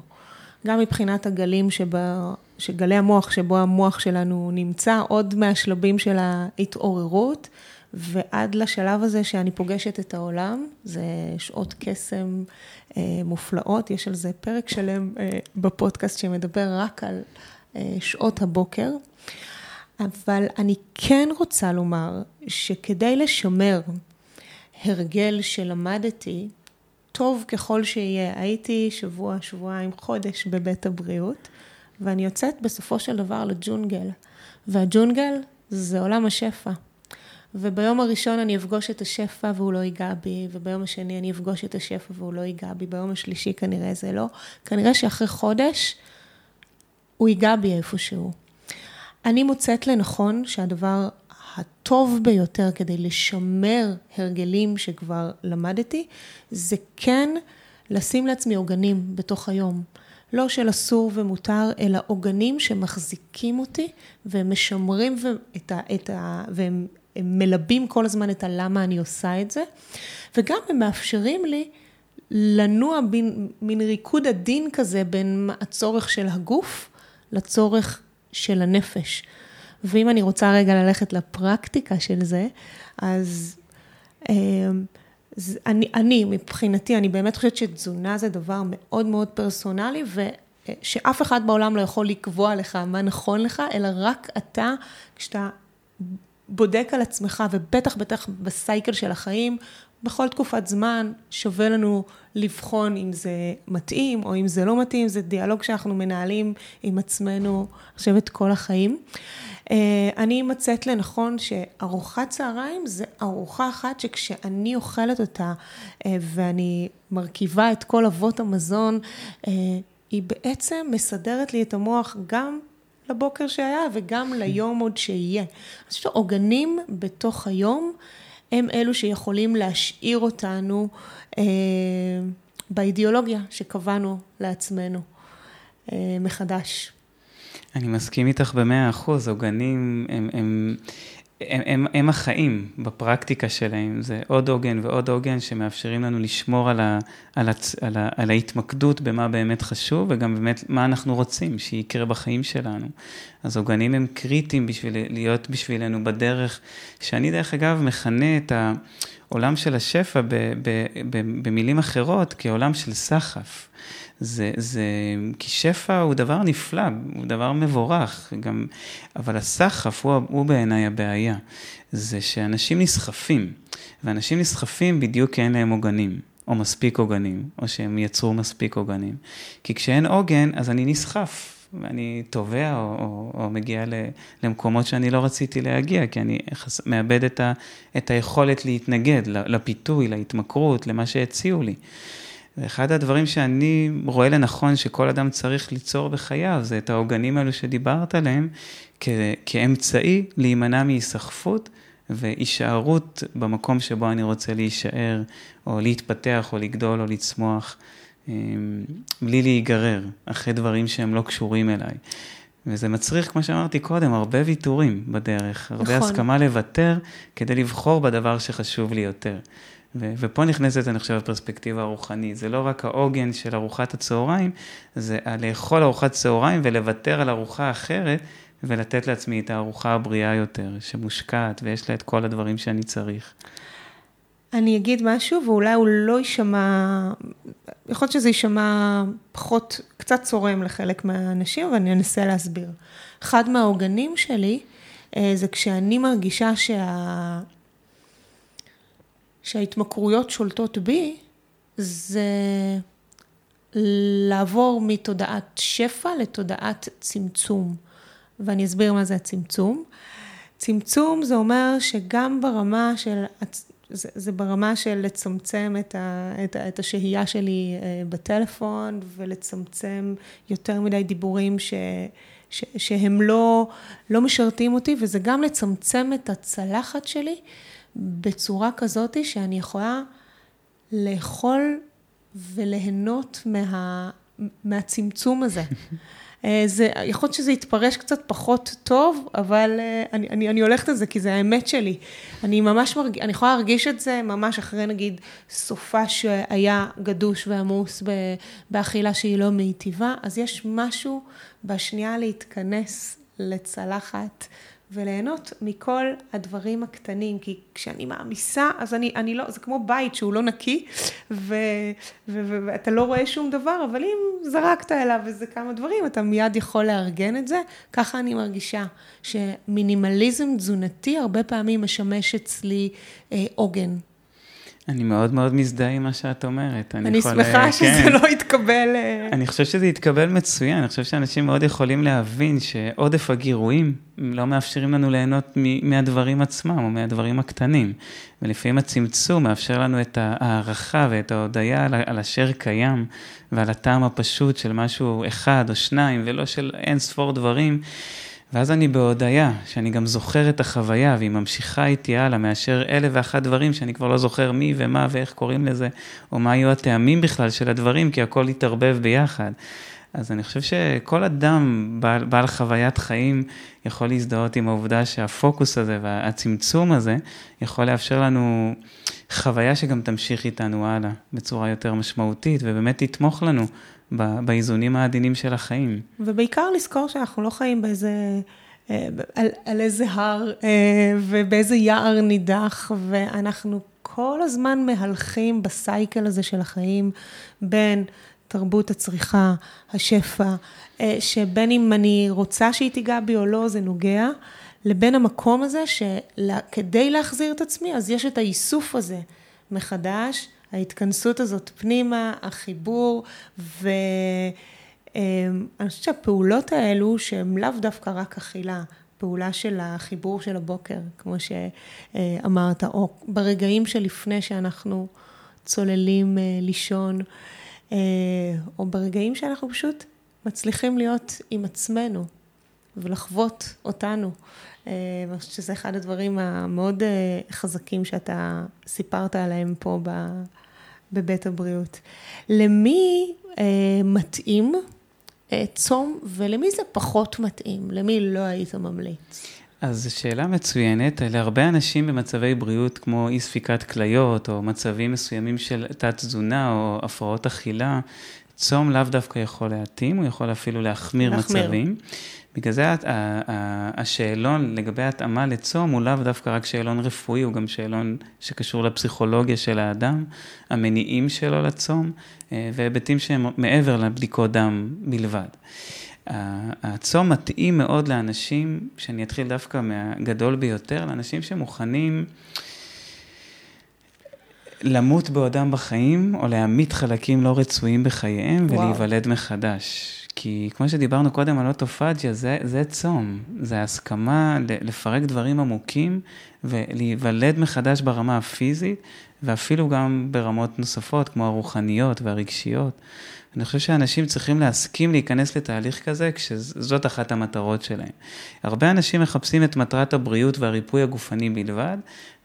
גם מבחינת הגלים שבה, שגלי המוח, שבו המוח שלנו נמצא, עוד מהשלבים של ההתעוררות, ועד לשלב הזה שאני פוגשת את העולם, זה שעות קסם אה, מופלאות, יש על זה פרק שלם אה, בפודקאסט שמדבר רק על אה, שעות הבוקר. אבל אני כן רוצה לומר שכדי לשמר הרגל שלמדתי, טוב ככל שיהיה, הייתי שבוע, שבועיים, חודש בבית הבריאות, ואני יוצאת בסופו של דבר לג'ונגל. והג'ונגל זה עולם השפע. וביום הראשון אני אפגוש את השפע והוא לא ייגע בי, וביום השני אני אפגוש את השפע והוא לא ייגע בי, ביום השלישי כנראה זה לא. כנראה שאחרי חודש הוא ייגע בי איפשהו. אני מוצאת לנכון שהדבר הטוב ביותר כדי לשמר הרגלים שכבר למדתי, זה כן לשים לעצמי עוגנים בתוך היום. לא של אסור ומותר, אלא עוגנים שמחזיקים אותי ומשמרים את ה, את ה, והם מלבים כל הזמן את הלמה אני עושה את זה, וגם הם מאפשרים לי לנוע בין, מין ריקוד עדין כזה בין הצורך של הגוף לצורך של הנפש. ואם אני רוצה רגע ללכת לפרקטיקה של זה, אז אמ, אני, אני, מבחינתי, אני באמת חושבת שתזונה זה דבר מאוד מאוד פרסונלי, ושאף אחד בעולם לא יכול לקבוע לך מה נכון לך, אלא רק אתה, כשאתה בודק על עצמך, ובטח בטח בסייקל של החיים, בכל תקופת זמן שווה לנו לבחון אם זה מתאים או אם זה לא מתאים, זה דיאלוג שאנחנו מנהלים עם עצמנו, אני חושבת, כל החיים. אה, אני מצאת לנכון שארוחת צהריים זה ארוחה אחת שכשאני אוכלת אותה אה, ואני מרכיבה את כל אבות המזון, אה, היא בעצם מסדרת לי את המוח גם לבוקר שהיה וגם ליום עוד שיהיה. אני חושבת שעוגנים בתוך היום הם אלו שיכולים להשאיר אותנו אה, באידיאולוגיה שקבענו לעצמנו אה, מחדש. אני מסכים איתך במאה אחוז, עוגנים הם, הם, הם, הם, הם החיים בפרקטיקה שלהם, זה עוד עוגן ועוד עוגן שמאפשרים לנו לשמור על, ה, על, הצ, על, ה, על ההתמקדות במה באמת חשוב וגם באמת מה אנחנו רוצים שיקרה בחיים שלנו. אז עוגנים הם קריטיים בשביל להיות בשבילנו בדרך, שאני דרך אגב מכנה את העולם של השפע ב, ב, ב, במילים אחרות כעולם של סחף. זה, זה, כי שפע הוא דבר נפלא, הוא דבר מבורך, גם, אבל הסחף הוא, הוא בעיניי הבעיה. זה שאנשים נסחפים, ואנשים נסחפים בדיוק כי אין להם עוגנים, או מספיק עוגנים, או שהם יצרו מספיק עוגנים. כי כשאין עוגן, אז אני נסחף. ואני תובע או, או, או מגיע למקומות שאני לא רציתי להגיע, כי אני מאבד את, ה, את היכולת להתנגד לפיתוי, להתמכרות, למה שהציעו לי. ואחד הדברים שאני רואה לנכון שכל אדם צריך ליצור בחייו, זה את העוגנים האלו שדיברת עליהם, כ- כאמצעי להימנע מהיסחפות והישארות במקום שבו אני רוצה להישאר, או להתפתח, או לגדול, או לצמוח, אמ, בלי להיגרר אחרי דברים שהם לא קשורים אליי. וזה מצריך, כמו שאמרתי קודם, הרבה ויתורים בדרך, הרבה נכון. הסכמה לוותר כדי לבחור בדבר שחשוב לי יותר. ו- ופה נכנסת, אני חושב, הפרספקטיבה הרוחנית. זה לא רק העוגן של ארוחת הצהריים, זה לאכול ארוחת צהריים ולוותר על ארוחה אחרת, ולתת לעצמי את הארוחה הבריאה יותר, שמושקעת ויש לה את כל הדברים שאני צריך. אני אגיד משהו, ואולי הוא לא יישמע, יכול להיות שזה יישמע פחות, קצת צורם לחלק מהאנשים, אבל אני אנסה להסביר. אחד מהעוגנים שלי, אה, זה כשאני מרגישה שה... שההתמכרויות שולטות בי, זה לעבור מתודעת שפע לתודעת צמצום. ואני אסביר מה זה הצמצום. צמצום זה אומר שגם ברמה של, זה, זה ברמה של לצמצם את, ה, את, ה, את השהייה שלי אה, בטלפון ולצמצם יותר מדי דיבורים ש, ש, שהם לא, לא משרתים אותי, וזה גם לצמצם את הצלחת שלי בצורה כזאת שאני יכולה לאכול וליהנות מה, מהצמצום הזה. אה, זה, יכול להיות שזה יתפרש קצת פחות טוב, אבל אה, אני, אני, אני הולכת על זה כי זה האמת שלי. אני ממש מרגיש, אני יכולה להרגיש את זה ממש אחרי נגיד סופה שהיה גדוש ועמוס באכילה שהיא לא מיטיבה, אז יש משהו בשנייה להתכנס לצלחת וליהנות מכל הדברים הקטנים, כי כשאני מעמיסה, אז אני, אני לא, זה כמו בית שהוא לא נקי, ואתה לא רואה שום דבר, אבל אם זרקת אליו איזה כמה דברים, אתה מיד יכול לארגן את זה. ככה אני מרגישה שמינימליזם תזונתי הרבה פעמים משמש אצלי אה, עוגן. אני מאוד מאוד מזדהה עם מה שאת אומרת. אני, אני יכול... שמחה שזה כן. לא יתקבל... אה, אני חושב שזה יתקבל מצוין, אני חושב שאנשים מאוד יכולים להבין שעודף הגירויים לא מאפשרים לנו ליהנות מהדברים עצמם או מהדברים הקטנים. ולפעמים הצמצום מאפשר לנו את ההערכה ואת ההודיה על אשר קיים ועל הטעם הפשוט של משהו אחד או שניים ולא של אין ספור דברים. ואז אני בהודיה, שאני גם זוכר את החוויה, והיא ממשיכה איתי הלאה, מאשר אלף ואחת דברים שאני כבר לא זוכר מי ומה ואיך קוראים לזה, או מה היו הטעמים בכלל של הדברים, כי הכל התערבב ביחד. אז אני חושב שכל אדם בעל, בעל חוויית חיים יכול להזדהות עם העובדה שהפוקוס הזה והצמצום הזה יכול לאפשר לנו חוויה שגם תמשיך איתנו הלאה בצורה יותר משמעותית, ובאמת תתמוך לנו באיזונים העדינים של החיים. ובעיקר לזכור שאנחנו לא חיים באיזה... אה, על, על איזה הר אה, ובאיזה יער נידח, ואנחנו כל הזמן מהלכים בסייקל הזה של החיים בין תרבות הצריכה, השפע, אה, שבין אם אני רוצה שהיא תיגע בי או לא, זה נוגע, לבין המקום הזה שכדי להחזיר את עצמי, אז יש את האיסוף הזה מחדש, ההתכנסות הזאת פנימה, החיבור, ואני חושבת שהפעולות האלו, שהן לאו דווקא רק אכילה, פעולה של החיבור של הבוקר, כמו שאמרת, או ברגעים שלפני שאנחנו צוללים אה, לישון, אה, או ברגעים שאנחנו פשוט מצליחים להיות עם עצמנו ולחוות אותנו. אה, אני חושבת שזה אחד הדברים המאוד אה, חזקים שאתה סיפרת עליהם פה בבית הבריאות. למי מתאים צום ולמי זה פחות מתאים? למי לא היית ממליץ? אז זו שאלה מצוינת. להרבה אנשים במצבי בריאות כמו אי ספיקת כליות, או מצבים מסוימים של תת-תזונה או הפרעות אכילה, צום לאו דווקא יכול להתאים, הוא יכול אפילו להחמיר, להחמיר. מצבים. בגלל זה השאלון לגבי התאמה לצום הוא לאו דווקא רק שאלון רפואי, הוא גם שאלון שקשור לפסיכולוגיה של האדם, המניעים שלו לצום, אה, והיבטים שהם מעבר לבדיקות דם בלבד. הצום מתאים מאוד לאנשים, שאני אתחיל דווקא מהגדול ביותר, לאנשים שמוכנים למות בעודם בחיים, או להמית חלקים לא רצויים בחייהם וואו. ולהיוולד מחדש. כי כמו שדיברנו קודם על אוטופג'יה, זה, זה צום, זה הסכמה לפרק דברים עמוקים ולהיוולד מחדש ברמה הפיזית, ואפילו גם ברמות נוספות, כמו הרוחניות והרגשיות. אני חושב שאנשים צריכים להסכים להיכנס לתהליך כזה, כשזאת אחת המטרות שלהם. הרבה אנשים מחפשים את מטרת הבריאות והריפוי הגופני בלבד,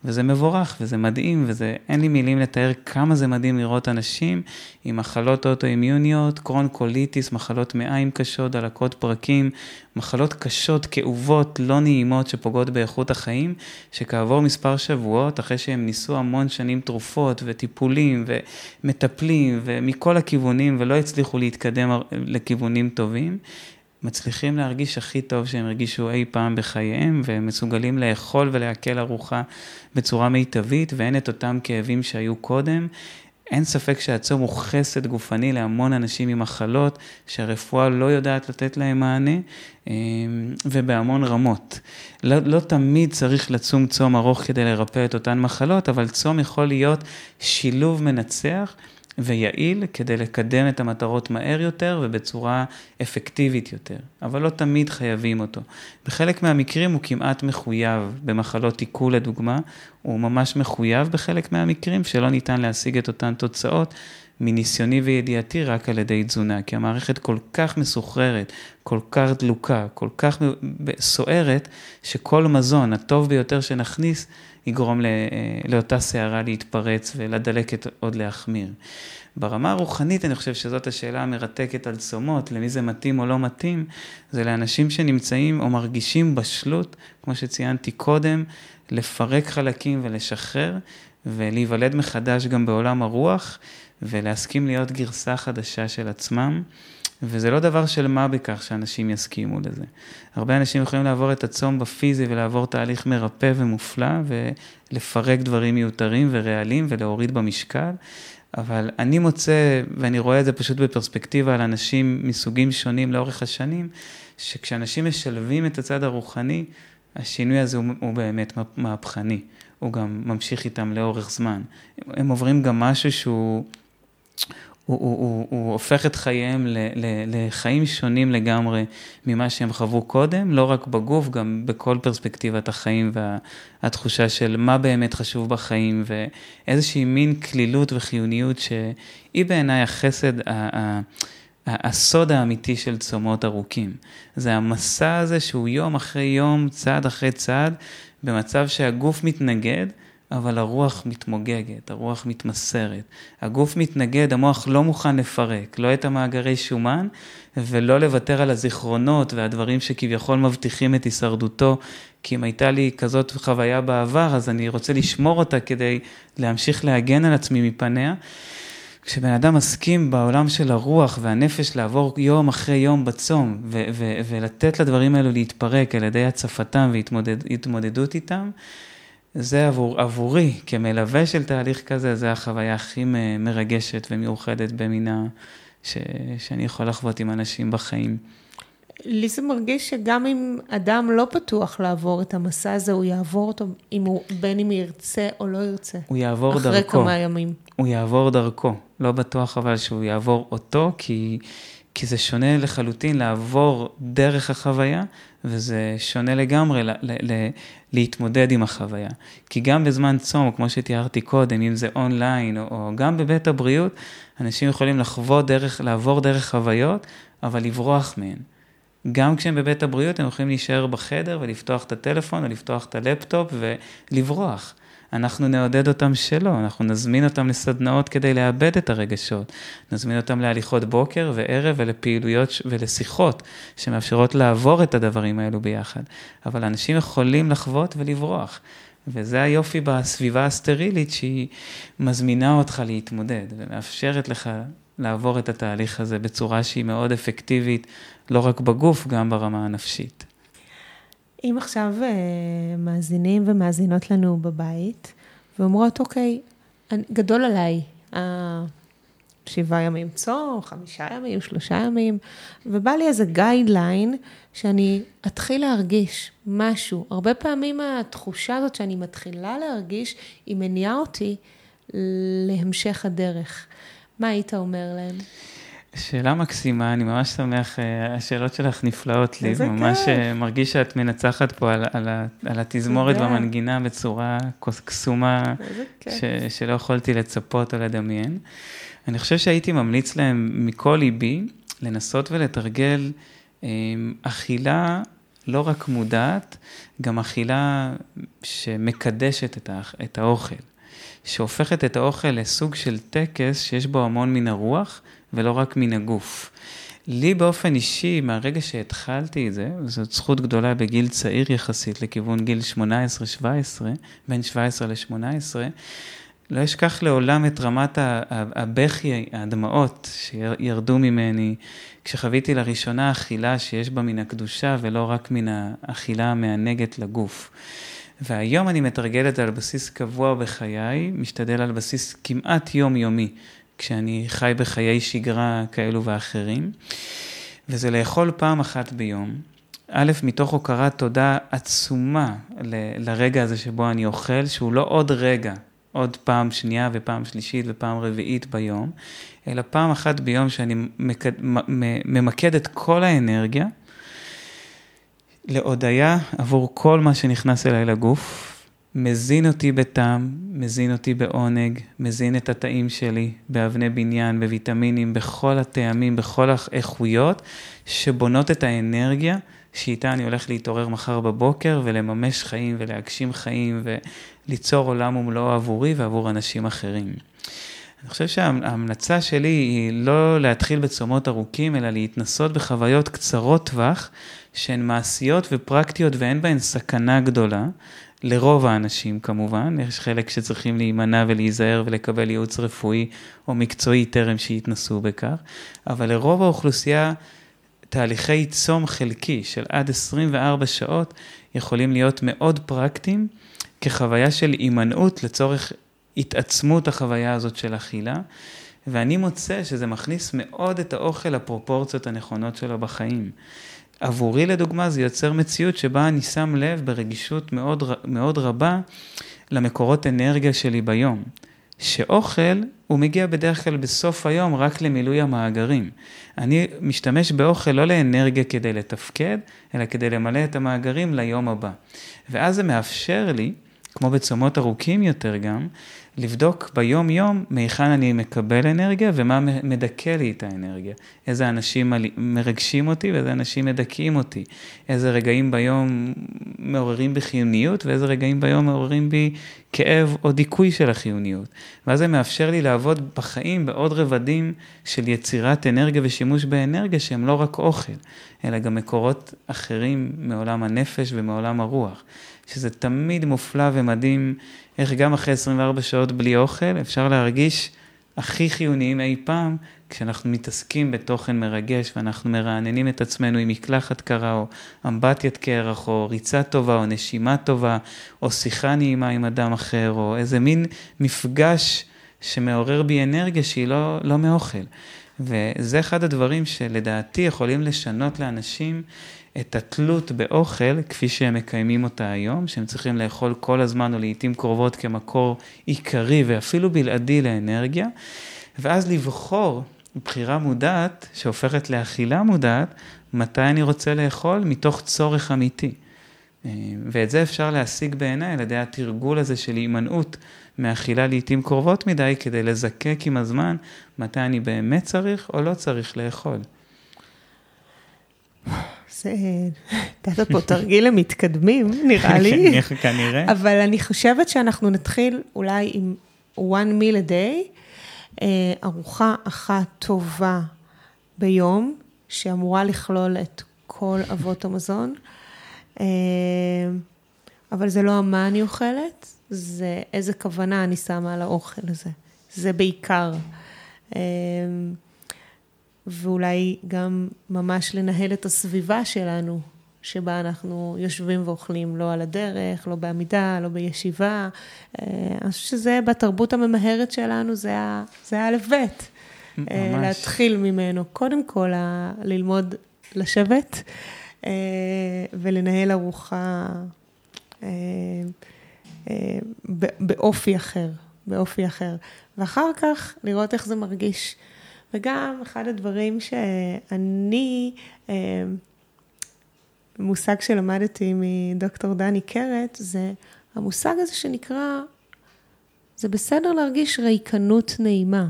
וזה מבורך, וזה מדהים, וזה, אין לי מילים לתאר כמה זה מדהים לראות אנשים עם מחלות אוטואימיוניות, קרון קוליטיס, מחלות מעיים קשות, דלקות פרקים, מחלות קשות, כאובות, לא נעימות, שפוגעות באיכות החיים, שכעבור מספר שבועות, אחרי שהם ניסו המון שנים תרופות וטיפולים ומטפלים ומכל הכיוונים, ולא הצליחו להתקדם לכיוונים טובים, מצליחים להרגיש הכי טוב שהם הרגישו אי פעם בחייהם, והם מסוגלים לאכול ולעכל ארוחה בצורה מיטבית, ואין את אותם כאבים שהיו קודם. אין ספק שהצום הוא חסד גופני להמון אנשים עם מחלות, שהרפואה לא יודעת לתת להם מענה, אמ, ובהמון רמות. לא, לא תמיד צריך לצום צום ארוך כדי לרפא את אותן מחלות, אבל צום יכול להיות שילוב מנצח. ויעיל כדי לקדם את המטרות מהר יותר ובצורה אפקטיבית יותר, אבל לא תמיד חייבים אותו. בחלק מהמקרים הוא כמעט מחויב, במחלות עיכול לדוגמה, הוא ממש מחויב בחלק מהמקרים שלא ניתן להשיג את אותן תוצאות. מניסיוני וידיעתי רק על ידי תזונה, כי המערכת כל כך מסוחררת, כל כך דלוקה, כל כך סוערת, שכל מזון הטוב ביותר שנכניס יגרום לאותה סערה להתפרץ ולדלקת עוד להחמיר. ברמה הרוחנית אני חושב שזאת השאלה המרתקת על צומות, למי זה מתאים או לא מתאים, זה לאנשים שנמצאים או מרגישים בשלות, כמו שציינתי קודם, לפרק חלקים ולשחרר, ולהיוולד מחדש גם בעולם הרוח, ולהסכים להיות גרסה חדשה של עצמם. וזה לא דבר של מה בכך שאנשים יסכימו לזה. הרבה אנשים יכולים לעבור את הצום בפיזי ולעבור תהליך מרפא ומופלא ולפרק דברים מיותרים וריאליים ולהוריד במשקל, אבל אני מוצא, ואני רואה את זה פשוט בפרספקטיבה על אנשים מסוגים שונים לאורך השנים, שכשאנשים משלבים את הצד הרוחני, השינוי הזה הוא, הוא באמת מהפכני, הוא גם ממשיך איתם לאורך זמן. הם עוברים גם משהו שהוא... הוא, הוא, הוא, הוא הופך את חייהם ל, ל, לחיים שונים לגמרי ממה שהם חוו קודם, לא רק בגוף, גם בכל פרספקטיבת החיים והתחושה של מה באמת חשוב בחיים ואיזושהי מין כלילות וחיוניות שהיא בעיניי החסד, הסוד האמיתי של צומות ארוכים. זה המסע הזה שהוא יום אחרי יום, צעד אחרי צעד, במצב שהגוף מתנגד. אבל הרוח מתמוגגת, הרוח מתמסרת. הגוף מתנגד, המוח לא מוכן לפרק, לא את המאגרי שומן, ולא לוותר על הזיכרונות והדברים שכביכול מבטיחים את הישרדותו, כי אם הייתה לי כזאת חוויה בעבר, אז אני רוצה לשמור אותה כדי להמשיך להגן על עצמי מפניה. כשבן אדם מסכים בעולם של הרוח והנפש לעבור יום אחרי יום בצום, ו- ו- ולתת לדברים האלו להתפרק על ידי הצפתם והתמודדות איתם, זה עבור, עבורי, כמלווה של תהליך כזה, זה החוויה הכי מרגשת ומיוחדת במינה ש, שאני יכול לחוות עם אנשים בחיים. לי זה מרגיש שגם אם אדם לא פתוח לעבור את המסע הזה, הוא יעבור אותו, אם הוא, בין אם ירצה או לא ירצה. הוא יעבור אחרי דרכו. אחרי כמה ימים. הוא יעבור דרכו. לא בטוח אבל שהוא יעבור אותו, כי, כי זה שונה לחלוטין לעבור דרך החוויה, וזה שונה לגמרי ל, ל, ל, להתמודד עם החוויה. כי גם בזמן צום, כמו שתיארתי קודם, אם זה אונליין או, או גם בבית הבריאות, אנשים יכולים לחוות דרך, לעבור דרך חוויות, אבל לברוח מהן. גם כשהם בבית הבריאות, הם יכולים להישאר בחדר ולפתוח את הטלפון או לפתוח את הלפטופ ולברוח. אנחנו נעודד אותם שלא, אנחנו נזמין אותם לסדנאות כדי לאבד את הרגשות, נזמין אותם להליכות בוקר וערב ולפעילויות ולשיחות שמאפשרות לעבור את הדברים האלו ביחד. אבל אנשים יכולים לחוות ולברוח. וזה היופי בסביבה הסטרילית שהיא מזמינה אותך להתמודד ומאפשרת לך לעבור את התהליך הזה בצורה שהיא מאוד אפקטיבית, לא רק בגוף, גם ברמה הנפשית. אם עכשיו uh, מאזינים ומאזינות לנו בבית, ואומרות, אוקיי, גדול עליי, שבעה ימים צום, חמישה ימים, שלושה ימים, ובא לי איזה גיידליין שאני אתחיל להרגיש משהו. הרבה פעמים התחושה הזאת שאני מתחילה להרגיש, היא מניעה אותי להמשך הדרך. מה היית אומר להם? שאלה מקסימה, אני ממש שמח, אה, השאלות שלך נפלאות לי, ממש כיף. אה, מרגיש שאת מנצחת פה על, על, על התזמורת והמנגינה בצורה קסומה, ש, שלא יכולתי לצפות או לדמיין. אני חושב שהייתי ממליץ להם מכל ליבי לנסות ולתרגל אה, אכילה לא רק מודעת, גם אכילה שמקדשת את, את האוכל, שהופכת את האוכל לסוג של טקס שיש בו המון מן הרוח. ולא רק מן הגוף. לי באופן אישי, מהרגע שהתחלתי את זה, זאת זכות גדולה בגיל צעיר יחסית, לכיוון גיל 18-17, בין 17 ל-18, לא אשכח לעולם את רמת הבכי, הדמעות שירדו ממני, כשחוויתי לראשונה אכילה שיש בה מן הקדושה ולא רק מן האכילה המענגת לגוף. והיום אני מתרגל את זה על בסיס קבוע בחיי, משתדל על בסיס כמעט יומיומי, כשאני חי בחיי שגרה כאלו ואחרים, וזה לאכול פעם אחת ביום. א', מתוך הוקרת תודה עצומה ל- לרגע הזה שבו אני אוכל, שהוא לא עוד רגע, עוד פעם שנייה ופעם שלישית ופעם רביעית ביום, אלא פעם אחת ביום שאני מקד, ממקד את כל האנרגיה להודיה עבור כל מה שנכנס אליי לגוף, מזין אותי בטעם, מזין אותי בעונג, מזין את התאים שלי באבני בניין, בוויטמינים, בכל הטעמים, בכל האיכויות שבונות את האנרגיה שאיתה אני הולך להתעורר מחר בבוקר ולממש חיים ולהגשים חיים וליצור עולם ומלואו עבורי ועבור אנשים אחרים. אני חושב שההמלצה שלי היא לא להתחיל בצומות ארוכים, אלא להתנסות בחוויות קצרות טווח, שהן מעשיות ופרקטיות ואין בהן סכנה גדולה, לרוב האנשים כמובן, יש חלק שצריכים להימנע ולהיזהר ולקבל ייעוץ רפואי או מקצועי טרם שיתנסו בכך, אבל לרוב האוכלוסייה תהליכי צום חלקי של עד 24 שעות יכולים להיות מאוד פרקטיים כחוויה של הימנעות לצורך התעצמות החוויה הזאת של אכילה, ואני מוצא שזה מכניס מאוד את האוכל לפרופורציות הנכונות שלו בחיים. עבורי לדוגמה זה יוצר מציאות שבה אני שם לב ברגישות מאוד, מאוד רבה למקורות אנרגיה שלי ביום. שאוכל, הוא מגיע בדרך כלל בסוף היום רק למילוי המאגרים. אני משתמש באוכל לא לאנרגיה כדי לתפקד, אלא כדי למלא את המאגרים ליום הבא. ואז זה מאפשר לי, כמו בצומות ארוכים יותר גם, לבדוק ביום-יום מהיכן אני מקבל אנרגיה ומה מדכא לי את האנרגיה. איזה אנשים מרגשים אותי ואיזה אנשים מדכאים אותי. איזה רגעים ביום מעוררים בי חיוניות ואיזה רגעים ביום מעוררים בי כאב או דיכוי של החיוניות. ואז זה מאפשר לי לעבוד בחיים בעוד רבדים של יצירת אנרגיה ושימוש באנרגיה שהם לא רק אוכל, אלא גם מקורות אחרים מעולם הנפש ומעולם הרוח. שזה תמיד מופלא ומדהים איך גם אחרי 24 שעות בלי אוכל אפשר להרגיש הכי חיוניים אי פעם כשאנחנו מתעסקים בתוכן מרגש ואנחנו מרעננים את עצמנו עם מקלחת קרה או אמבטיית קרח או ריצה טובה או נשימה טובה או שיחה נעימה עם אדם אחר או איזה מין מפגש שמעורר בי אנרגיה שהיא לא, לא מאוכל. וזה אחד הדברים שלדעתי יכולים לשנות לאנשים את התלות באוכל כפי שהם מקיימים אותה היום, שהם צריכים לאכול כל הזמן או לעיתים קרובות כמקור עיקרי ואפילו בלעדי לאנרגיה, ואז לבחור בחירה מודעת שהופכת לאכילה מודעת, מתי אני רוצה לאכול מתוך צורך אמיתי. ואת זה אפשר להשיג בעיניי על ידי התרגול הזה של הימנעות מאכילה לעיתים קרובות מדי, כדי לזקק עם הזמן מתי אני באמת צריך או לא צריך לאכול. זה, נתת פה תרגיל למתקדמים, נראה לי. כנראה. אבל אני חושבת שאנחנו נתחיל אולי עם one meal a day, אה, ארוחה אחת טובה ביום, שאמורה לכלול את כל אבות המזון. אה, אבל זה לא מה אני אוכלת, זה איזה כוונה אני שמה על האוכל הזה. זה בעיקר. אה, ואולי גם ממש לנהל את הסביבה שלנו, שבה אנחנו יושבים ואוכלים, לא על הדרך, לא בעמידה, לא בישיבה. אני חושבת שזה בתרבות הממהרת שלנו, זה האלף-בית. אה, להתחיל ממנו. קודם כל, ללמוד לשבת ולנהל ארוחה באופי אחר, באופי אחר. ואחר כך לראות איך זה מרגיש. וגם אחד הדברים שאני, אה, מושג שלמדתי מדוקטור דני קרת, זה המושג הזה שנקרא, זה בסדר להרגיש ריקנות נעימה.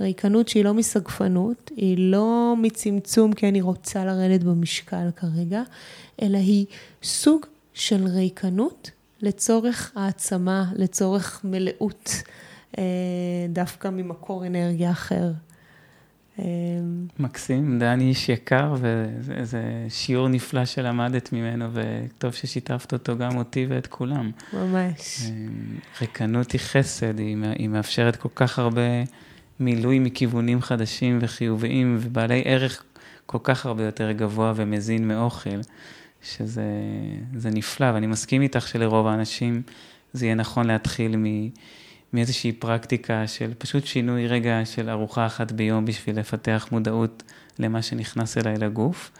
ריקנות שהיא לא מסגפנות, היא לא מצמצום כי אני רוצה לרדת במשקל כרגע, אלא היא סוג של ריקנות לצורך העצמה, לצורך מלאות, אה, דווקא ממקור אנרגיה אחר. אמ, מקסים, דני איש יקר, וזה שיעור נפלא שלמדת ממנו, וטוב ששיתפת אותו גם אותי ואת כולם. ממש. אמ, ריקנות היא חסד, היא מאפשרת כל כך הרבה מילוי מכיוונים חדשים וחיוביים, ובעלי ערך כל כך הרבה יותר גבוה ומזין מאוכל, שזה נפלא, ואני מסכים איתך שלרוב האנשים זה יהיה נכון להתחיל מ... מאיזושהי פרקטיקה של פשוט שינוי רגע של ארוחה אחת ביום בשביל לפתח מודעות למה שנכנס אליי לגוף.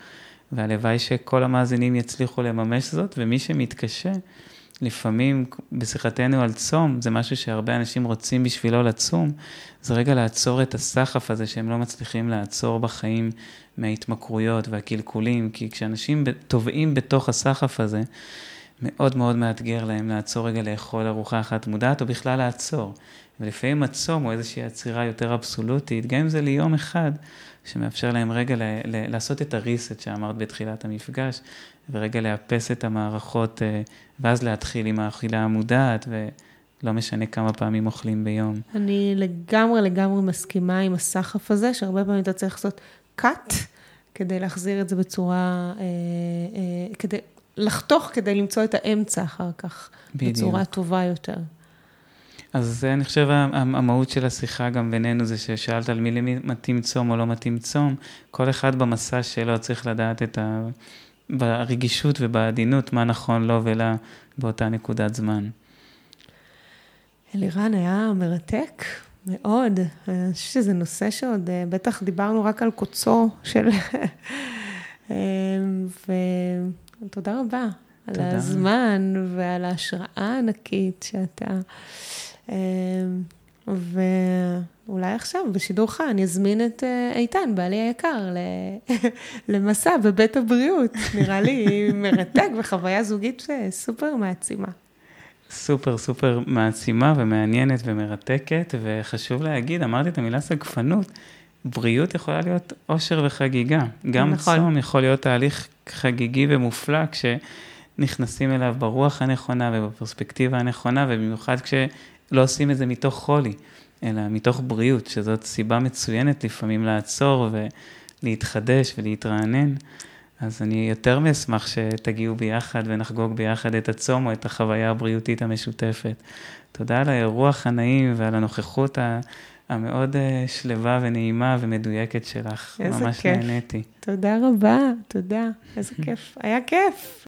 והלוואי שכל המאזינים יצליחו לממש זאת, ומי שמתקשה, לפעמים בשיחתנו על צום, זה משהו שהרבה אנשים רוצים בשבילו לצום, זה רגע לעצור את הסחף הזה שהם לא מצליחים לעצור בחיים מההתמכרויות והקלקולים, כי כשאנשים טובעים בתוך הסחף הזה, מאוד מאוד מאתגר להם לעצור רגע לאכול ארוחה אחת מודעת, או בכלל לעצור. ולפעמים הצום הוא איזושהי עצירה יותר אבסולוטית, גם אם זה ליום אחד, שמאפשר להם רגע ל- ל- לעשות את הריסט שאמרת בתחילת המפגש, ורגע לאפס את המערכות, אה, ואז להתחיל עם האכילה המודעת, ולא משנה כמה פעמים אוכלים ביום. אני לגמרי לגמרי מסכימה עם הסחף הזה, שהרבה פעמים אתה צריך לעשות cut, כדי להחזיר את זה בצורה, אה, אה, כדי לחתוך כדי למצוא את האמצע אחר כך, בדיוק. בצורה טובה יותר. אז זה, אני חושב, המהות של השיחה גם בינינו זה ששאלת על מי מתאים צום או לא מתאים צום. כל אחד במסע שלו צריך לדעת את ה... ברגישות ובעדינות מה נכון לו ולה באותה נקודת זמן. אלירן, היה מרתק מאוד. אני חושבת שזה נושא שעוד, אה, בטח דיברנו רק על קוצו של... אה, ותודה רבה. תודה. על הזמן ועל ההשראה הענקית שאתה אמ, ואולי עכשיו, בשידור חי, אני אזמין את אה, איתן, בעלי היקר, למסע בבית הבריאות. נראה לי מרתק וחוויה זוגית אה, סופר מעצימה. סופר סופר מעצימה ומעניינת ומרתקת, וחשוב להגיד, אמרתי את המילה סגפנות, בריאות יכולה להיות אושר וחגיגה. גם נכון. צום יכול להיות תהליך חגיגי ומופלא, כשנכנסים אליו ברוח הנכונה ובפרספקטיבה הנכונה, ובמיוחד כש... לא עושים את זה מתוך חולי, אלא מתוך בריאות, שזאת סיבה מצוינת לפעמים לעצור ולהתחדש ולהתרענן. אז אני יותר מאשמח שתגיעו ביחד ונחגוג ביחד את הצום או את החוויה הבריאותית המשותפת. תודה על האירוח הנעים ועל הנוכחות המאוד אה, שלווה ונעימה ומדויקת שלך. איזה ממש כיף. נהניתי. תודה רבה, תודה. איזה כיף. היה כיף.